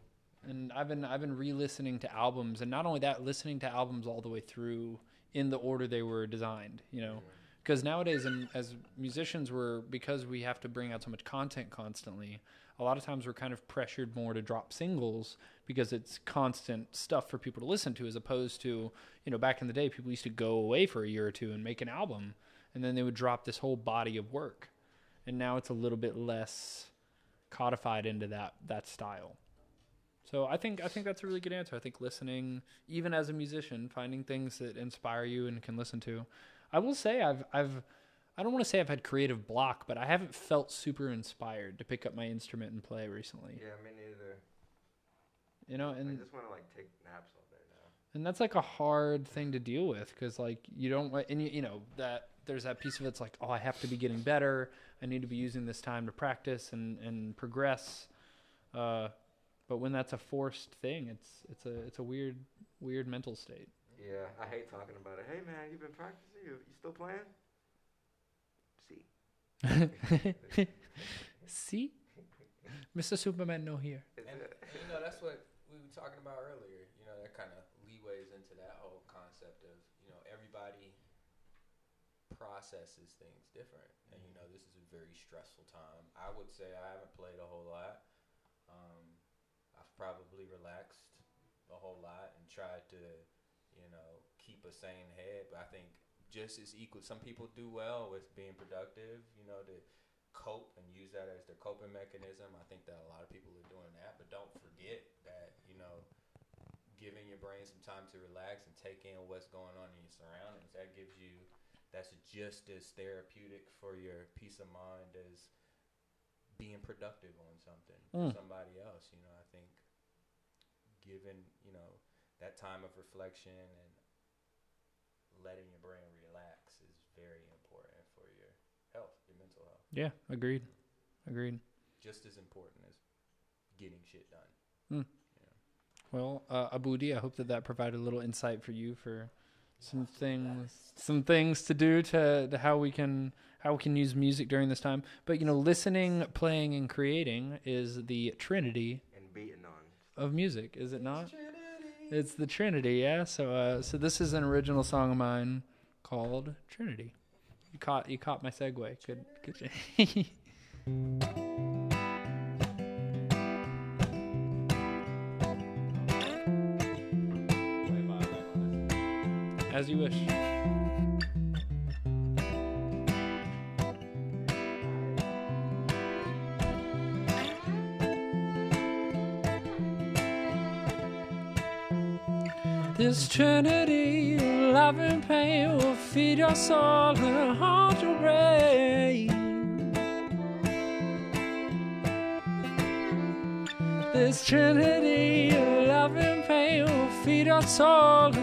and I've been I've been re-listening to albums, and not only that, listening to albums all the way through in the order they were designed. You know, because nowadays and as musicians we're because we have to bring out so much content constantly a lot of times we're kind of pressured more to drop singles because it's constant stuff for people to listen to as opposed to you know back in the day people used to go away for a year or two and make an album and then they would drop this whole body of work and now it's a little bit less codified into that that style so I think I think that's a really good answer. I think listening, even as a musician, finding things that inspire you and can listen to. I will say I've I've I don't want to say I've had creative block, but I haven't felt super inspired to pick up my instrument and play recently. Yeah, me neither. You know, and I just want to like take naps all day now. and that's like a hard thing to deal with because like you don't want and you, you know that there's that piece of it's like oh I have to be getting better. I need to be using this time to practice and and progress. Uh, but when that's a forced thing, it's it's a it's a weird weird mental state. Yeah, I hate talking about it. Hey man, you been practicing? You you still playing? See. See, Mr. Superman, no here. And, uh, and you know that's what we were talking about earlier. You know that kind of leeways into that whole concept of you know everybody processes things different, and you know this is a very stressful time. I would say I haven't played a whole lot. Um, I've probably relaxed a whole lot and tried to you know keep a sane head, but I think just as equal. Some people do well with being productive. You know to cope and use that as their coping mechanism. I think that a lot of people are doing that, but don't forget that, you know, giving your brain some time to relax and take in what's going on in your surroundings, that gives you that's just as therapeutic for your peace of mind as being productive on something for Mm. somebody else. You know, I think given, you know, that time of reflection and letting your brain relax is very important for your health, your mental health Yeah, agreed, agreed. just as important as getting shit done. Well, uh, Aboudi, I hope that that provided a little insight for you for some things, some things to do to, to how we can how we can use music during this time. But you know, listening, playing, and creating is the trinity and beating on. of music, is it not? It's the Trinity, yeah. So, uh, so this is an original song of mine called Trinity. You caught, you caught my segue. Good, good. [LAUGHS] As you wish. This trinity love and pain will feed your soul and haunt your brain. This trinity love and pain will feed your soul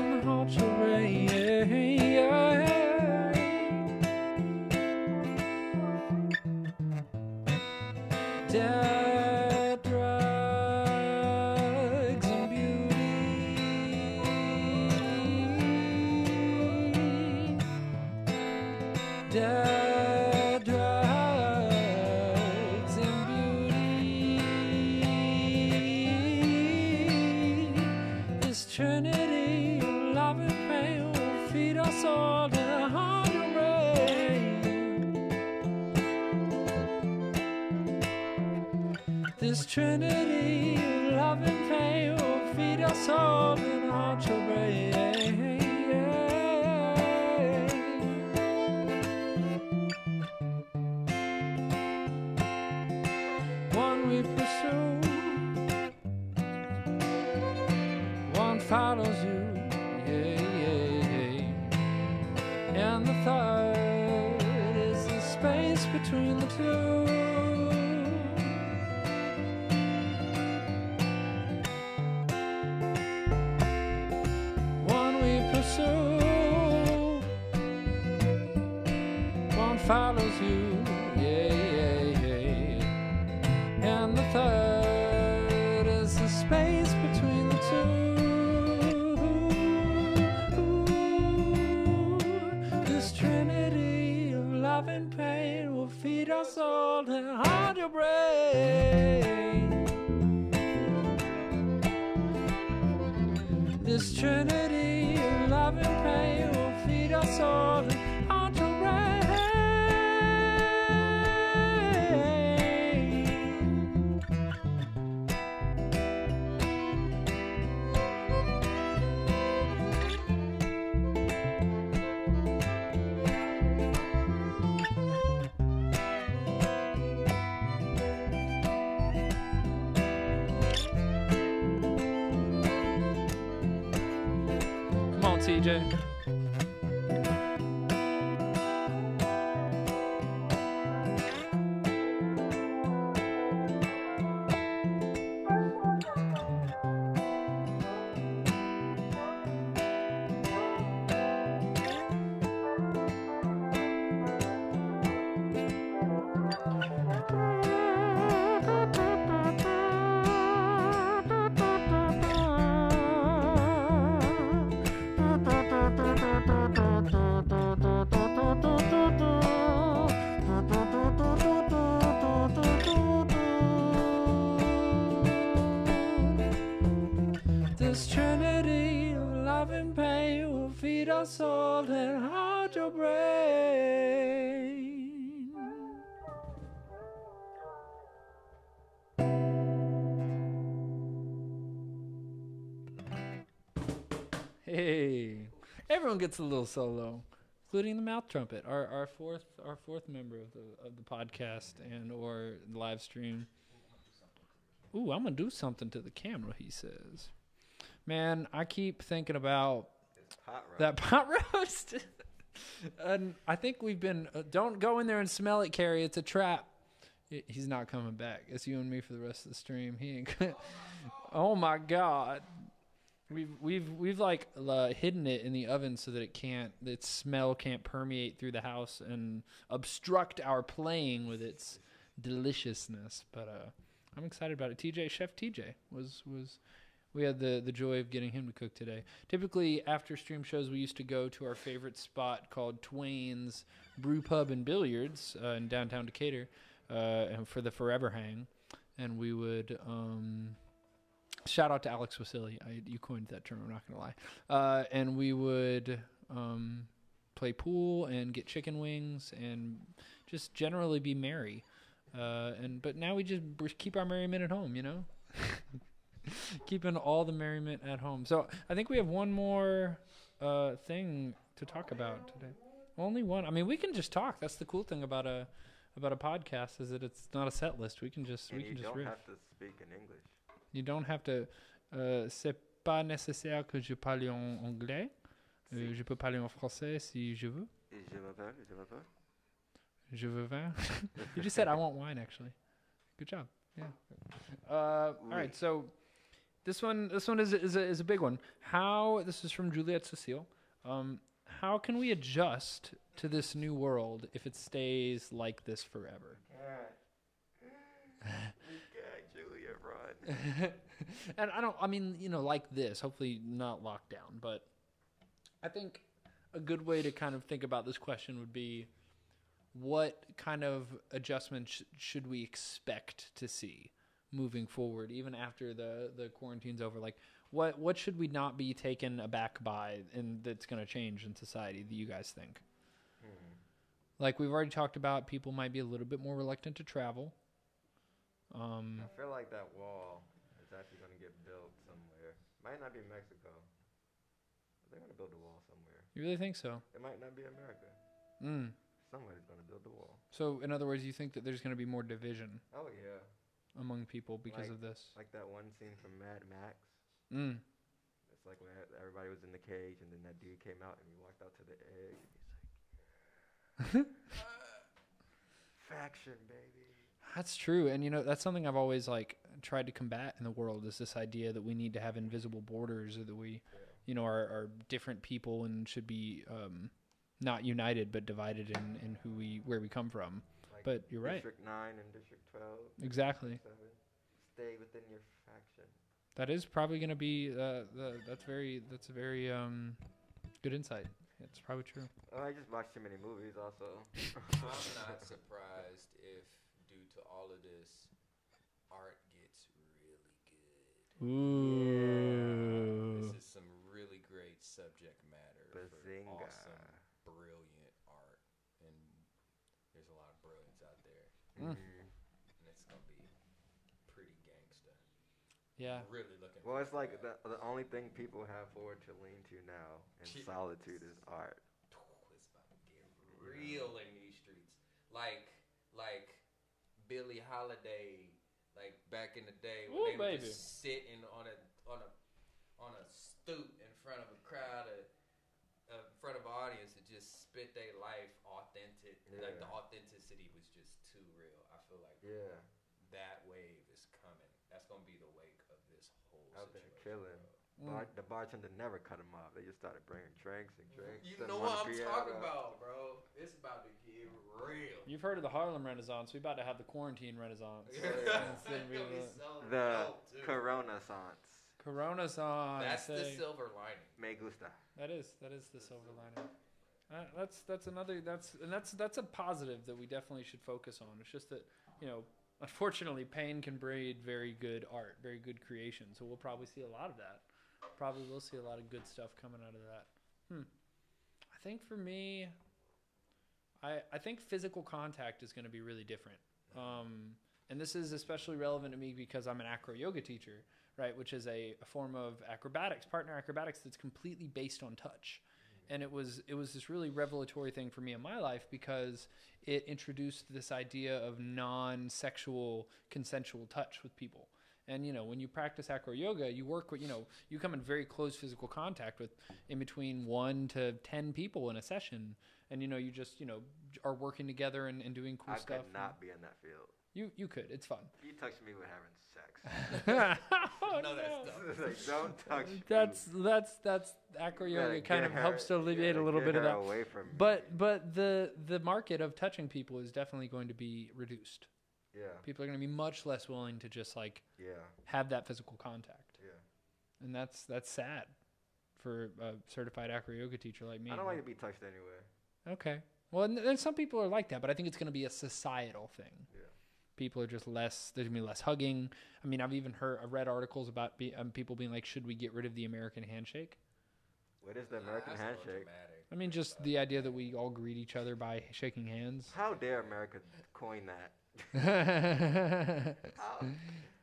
us and your brain. Hey, everyone gets a little solo, including the mouth trumpet, our, our fourth our fourth member of the of the podcast and or live stream. Ooh, I'm gonna do something to the camera. He says, "Man, I keep thinking about Hot right that pot [LAUGHS] roast." and I think we've been. Uh, don't go in there and smell it, Carey. It's a trap. He- He's not coming back. It's you and me for the rest of the stream. He ain't. Gonna, [LAUGHS] oh my god. We've we've we've like uh, hidden it in the oven so that it can't its smell can't permeate through the house and obstruct our playing with its deliciousness. But uh, I'm excited about it. TJ Chef TJ was was we had the the joy of getting him to cook today. Typically after stream shows we used to go to our favorite spot called Twain's Brew Pub and Billiards uh, in downtown Decatur uh, for the Forever Hang, and we would. Um, Shout out to Alex Wasili. You coined that term. I'm not gonna lie. Uh, and we would um, play pool and get chicken wings and just generally be merry. Uh, and but now we just keep our merriment at home. You know, [LAUGHS] [LAUGHS] keeping all the merriment at home. So I think we have one more uh, thing to talk about today. Only one. I mean, we can just talk. That's the cool thing about a about a podcast is that it's not a set list. We can just and we can just You don't riff. have to speak in English. You don't have to. Euh, c'est pas nécessaire que je parle en anglais. Euh, Si. je peux parler en français si je veux. Et Je m'appelle, je m'appelle. Je veux vin. [LAUGHS] you just said I want wine, actually. Good job. Yeah. [LAUGHS] Uh, all right. So this one, this one is a, is a, is a big one. How this is from Juliette Cecile. Um, how can we adjust to this new world if it stays like this forever? Yeah, Julia, run. and I don't. I mean, you know, like this. Hopefully, not lockdown. But I think a good way to kind of think about this question would be, what kind of adjustments sh- should we expect to see moving forward, even after the the quarantine's over? Like, what what should we not be taken aback by, and that's going to change in society? Do you guys think? Like we've already talked about, people might be a little bit more reluctant to travel. Um, I feel like that wall is actually going to get built somewhere. Might not be Mexico. But they're going to build a wall somewhere. you really think so? It might not be America. Mm. Somebody's going to build the wall. So, in other words, you think that there's going to be more division Oh yeah, among people because Like- of this? like that one scene from Mad Max. Mm. It's like when everybody was in the cage, and then that dude came out, and he walked out to the egg, and he's like, [LAUGHS] "Faction, baby." That's true, and you know that's something I've always like tried to combat in the world is this idea that we need to have invisible borders, or that we, you know, are, are different people and should be um, not united but divided in, in who we where we come from. Like But you're right, District nine and District twelve. exactly. Seven. Stay within your faction. That is probably going to be uh, the that's very that's a very um, good insight. It's probably true. Oh, I just watched too many movies. Also, [LAUGHS] I'm not surprised if, due to all of this, art gets really good. Ooh. This is some really great subject matter Bazinga. for awesome, brilliant art, and there's a lot of brilliance out there, Mm. Mhm. and it's gonna be pretty gangsta. Yeah. Really looking. Well, it's like to the the only thing people have forward to lean to now in Jeez. solitude is art. It's about to get real in these streets, like like Billie Holiday, like back in the day when Ooh, they were just sitting on a on a on a stoop in front of a crowd of uh, in front of an audience that just spit their life authentic. Like the authenticity was just too real. I feel like Yeah, that wave is coming. That's gonna be the wake of this whole Out there situation. killing. bro. Bar- the bartender never cut him off. They just started bringing drinks and drinks. You know what I'm talking about, bro. It's about to get real. You've heard of the Harlem Renaissance. We about to have the quarantine Renaissance. Yeah. [LAUGHS] It's gonna [LAUGHS] be Gonna be the so The. Corona Sans. Corona song. That's the silver lining. Me gusta. That is that is the silver lining. Uh, that's that's another that's and that's that's a positive that we definitely should focus on. It's just that you know, unfortunately, pain can breed very good art, very good creation. So we'll probably see a lot of that. Probably we'll see a lot of good stuff coming out of that. Hmm. I think for me, I I think physical contact is going to be really different. Um, and this is especially relevant to me because I'm an acro yoga teacher, right? Which is a, a form of acrobatics, partner acrobatics that's completely based on touch. And it was it was this really revelatory thing for me in my life because it introduced this idea of non-sexual consensual touch with people. And you know, when you practice acro yoga, you work with you know you come in very close physical contact with in between one to ten people in a session, and you know you just you know are working together and, and doing cool I stuff. could not be in that field. You you could. It's fun. You touch me with having sex. Oh, No, that's dumb. Like, don't touch me. That's that's that's acro You kind of her- helps to you alleviate a little bit of that. Away from me. But but the the market of touching people is definitely going to be reduced. yeah, People are going to be much less willing to just like yeah, have that physical contact, yeah. and that's that's sad for a certified acroyoga teacher like me. I don't like to be touched anyway. Okay. Well, and then some people are like that, but I think it's going to be a societal thing. Yeah. People are just less. There's gonna be less hugging. I mean, I've even heard, I've read articles about be, um, people being like, "Should we get rid of the American handshake?" What is the American that's handshake? I mean, just the idea that we all greet each other by shaking hands. How dare America coin that? [LAUGHS]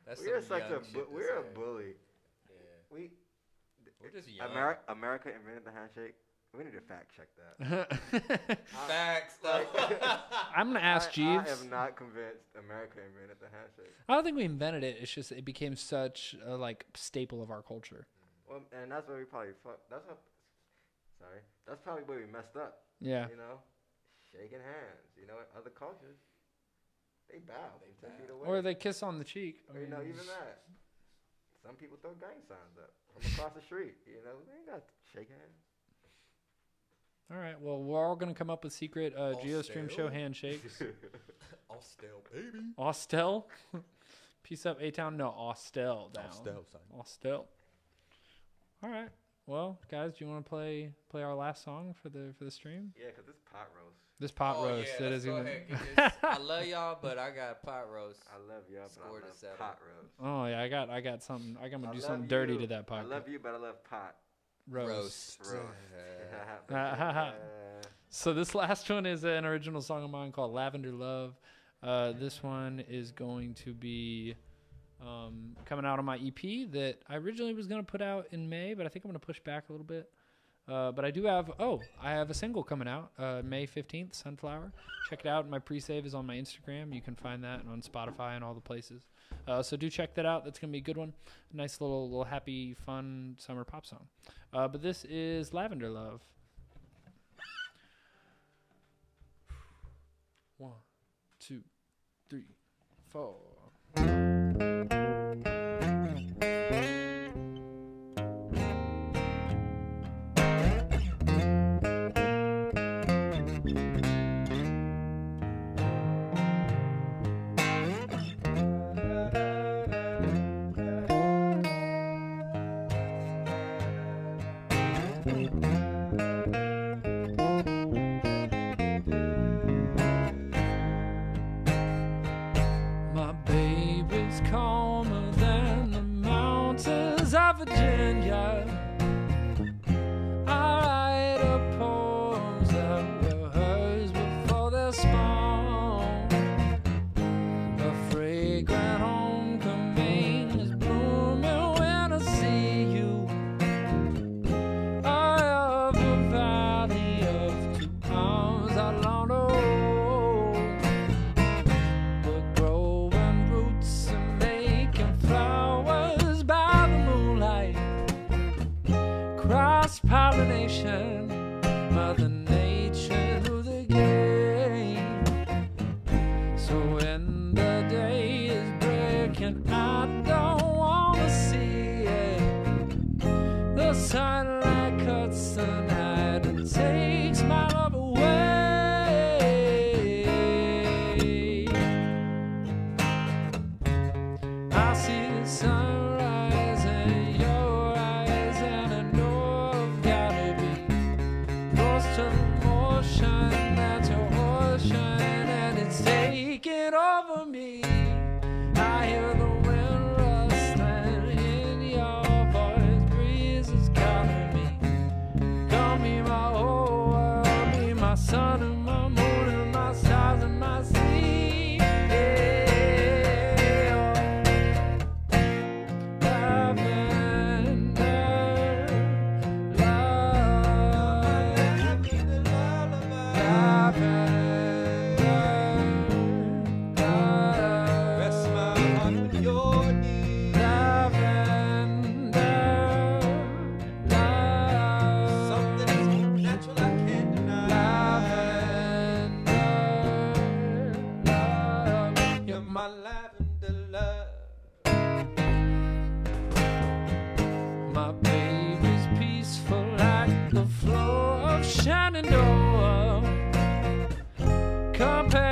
That's we're some such a bu- we're a bully. Yeah. We We're just young. Ameri- America invented the handshake. We need to fact check that. [LAUGHS] Facts. Like- [LAUGHS] I'm gonna ask I, Jeeves. I am not convinced America invented the handshake. I don't think we invented it. It's just it became such a like staple of our culture. Well, and that's where we probably fuck. That's what. Sorry, that's probably where we messed up. Yeah. You know, shaking hands. You know, other cultures, they bow. They They ten bow. away. Or they kiss on the cheek. I Or, you know, mean, even that. Some people throw gang signs up from across the street. You know, they ain't got to shake hands. All right. Well, we're all gonna come up with secret uh, All GioStream show handshakes. [LAUGHS] Austell, baby. Austell. [LAUGHS] Peace up, A Town. No, Austell down. Austell, son. Austell. All right. Well, guys, do you want to play play our last song for the for the stream? yeah, 'cause this pot roast. This pot oh, roast yeah, that go gonna. ahead. [LAUGHS] I love y'all, but I got pot roast. I love y'all, but Score I to love seven. pot roast. Oh yeah, I got I got something. I'm gonna I do love something dirty to that pot. I love you, but I love pot roast. roast. [LAUGHS] so this last one is an original song of mine called Lavender Love. Uh, this mm-hmm. one is going to be um, coming out on my EP that I originally was going to put out in May, but I think I'm going to push back a little bit. Uh, but I do have oh I have a single coming out uh, May fifteenth Sunflower. Check it out. My pre-save is on my Instagram. You can find that on Spotify and all the places. Uh, so do check that out. That's going to be a good one. Nice little, little happy, fun summer pop song. Uh, but this is Lavender Love. one, two, three, four. thank you compare.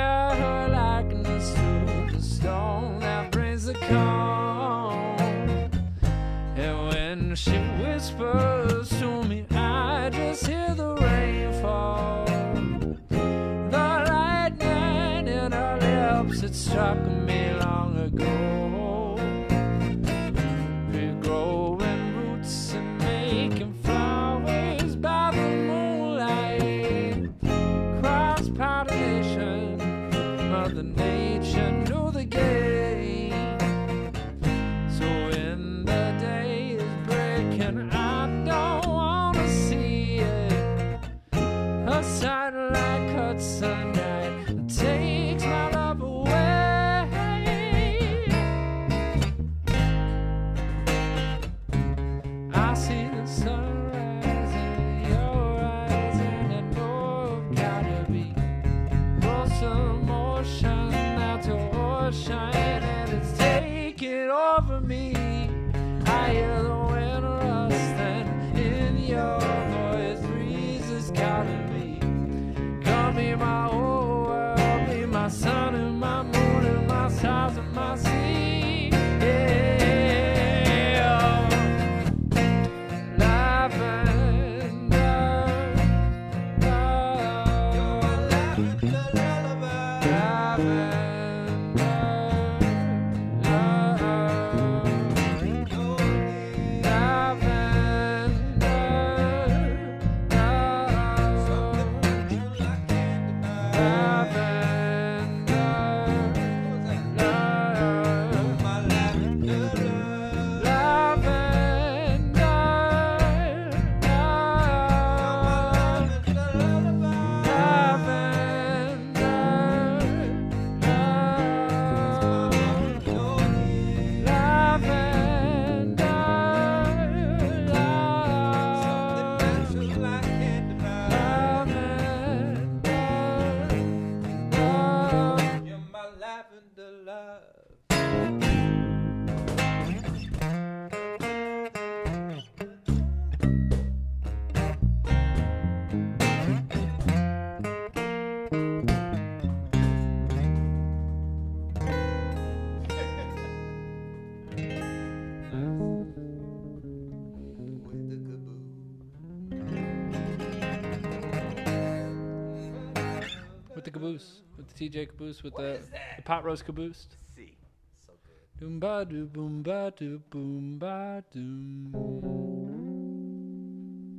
Pot roast caboose. See. So good. Doom ba doo boom ba doo boom ba doom.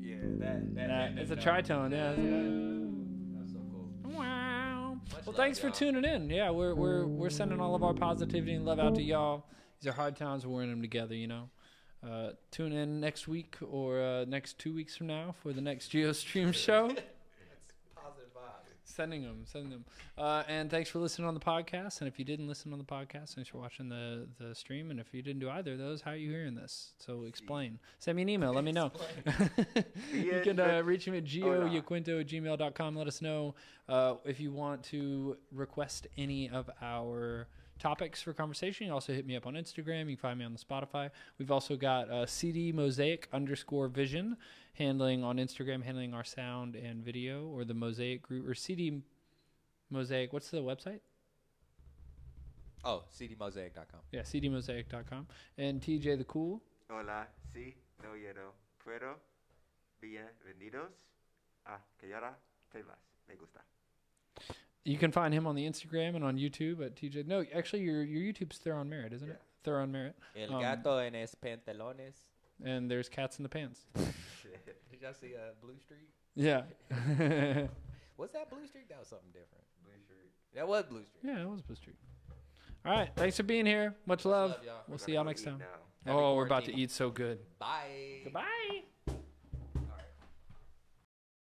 Yeah, that. that Nah, it's a tritone, yeah. a- That's so cool. Wow. Much Well, love, thanks for y'all. tuning in. Yeah, we're we're we're sending all of our positivity and love out to y'all. These are hard times. We're in them together, you know. Uh, tune in next week or uh, next two weeks from now for the next GioStream show. [LAUGHS] It's positive vibes. sending them, sending them. Uh, and thanks for listening on the podcast. And if you didn't listen on the podcast, thanks for watching the the stream. And if you didn't do either of those, how are you hearing this? So explain. Send me an email. Let me know. [LAUGHS] you can uh, reach me at geoyaquinto at gmail.com. Let us know uh, if you want to request any of our topics for conversation. You also hit me up on Instagram. You can find me on the Spotify. We've also got uh, CD Mosaic underscore Vision handling on Instagram, handling our sound and video, or the Mosaic group or CD Mosaic. What's the website? Oh, cdmosaic.com. Yeah, cdmosaic.com. And TJ the Cool. Hola, sí, no, yo no puedo. Bienvenidos a que ahora te vas. Me gusta. You can find him on the Instagram and on YouTube at TJ. No, actually, your your YouTube's Theron Merritt, isn't it? Theron Merritt. El Um, gato en es pantalones. And there's Cats in the Pants. [LAUGHS] [LAUGHS] Did y'all see uh, Blue Streak? Yeah. [LAUGHS] Was that Blue Streak? That was something different. Blue Streak. That was Blue Streak. yeah, it was Blue Streak. All right. Thanks for being here. Much love. y'all. We'll see y'all next time. now. Happy Oh, we're about to eat so good. Bye. Goodbye.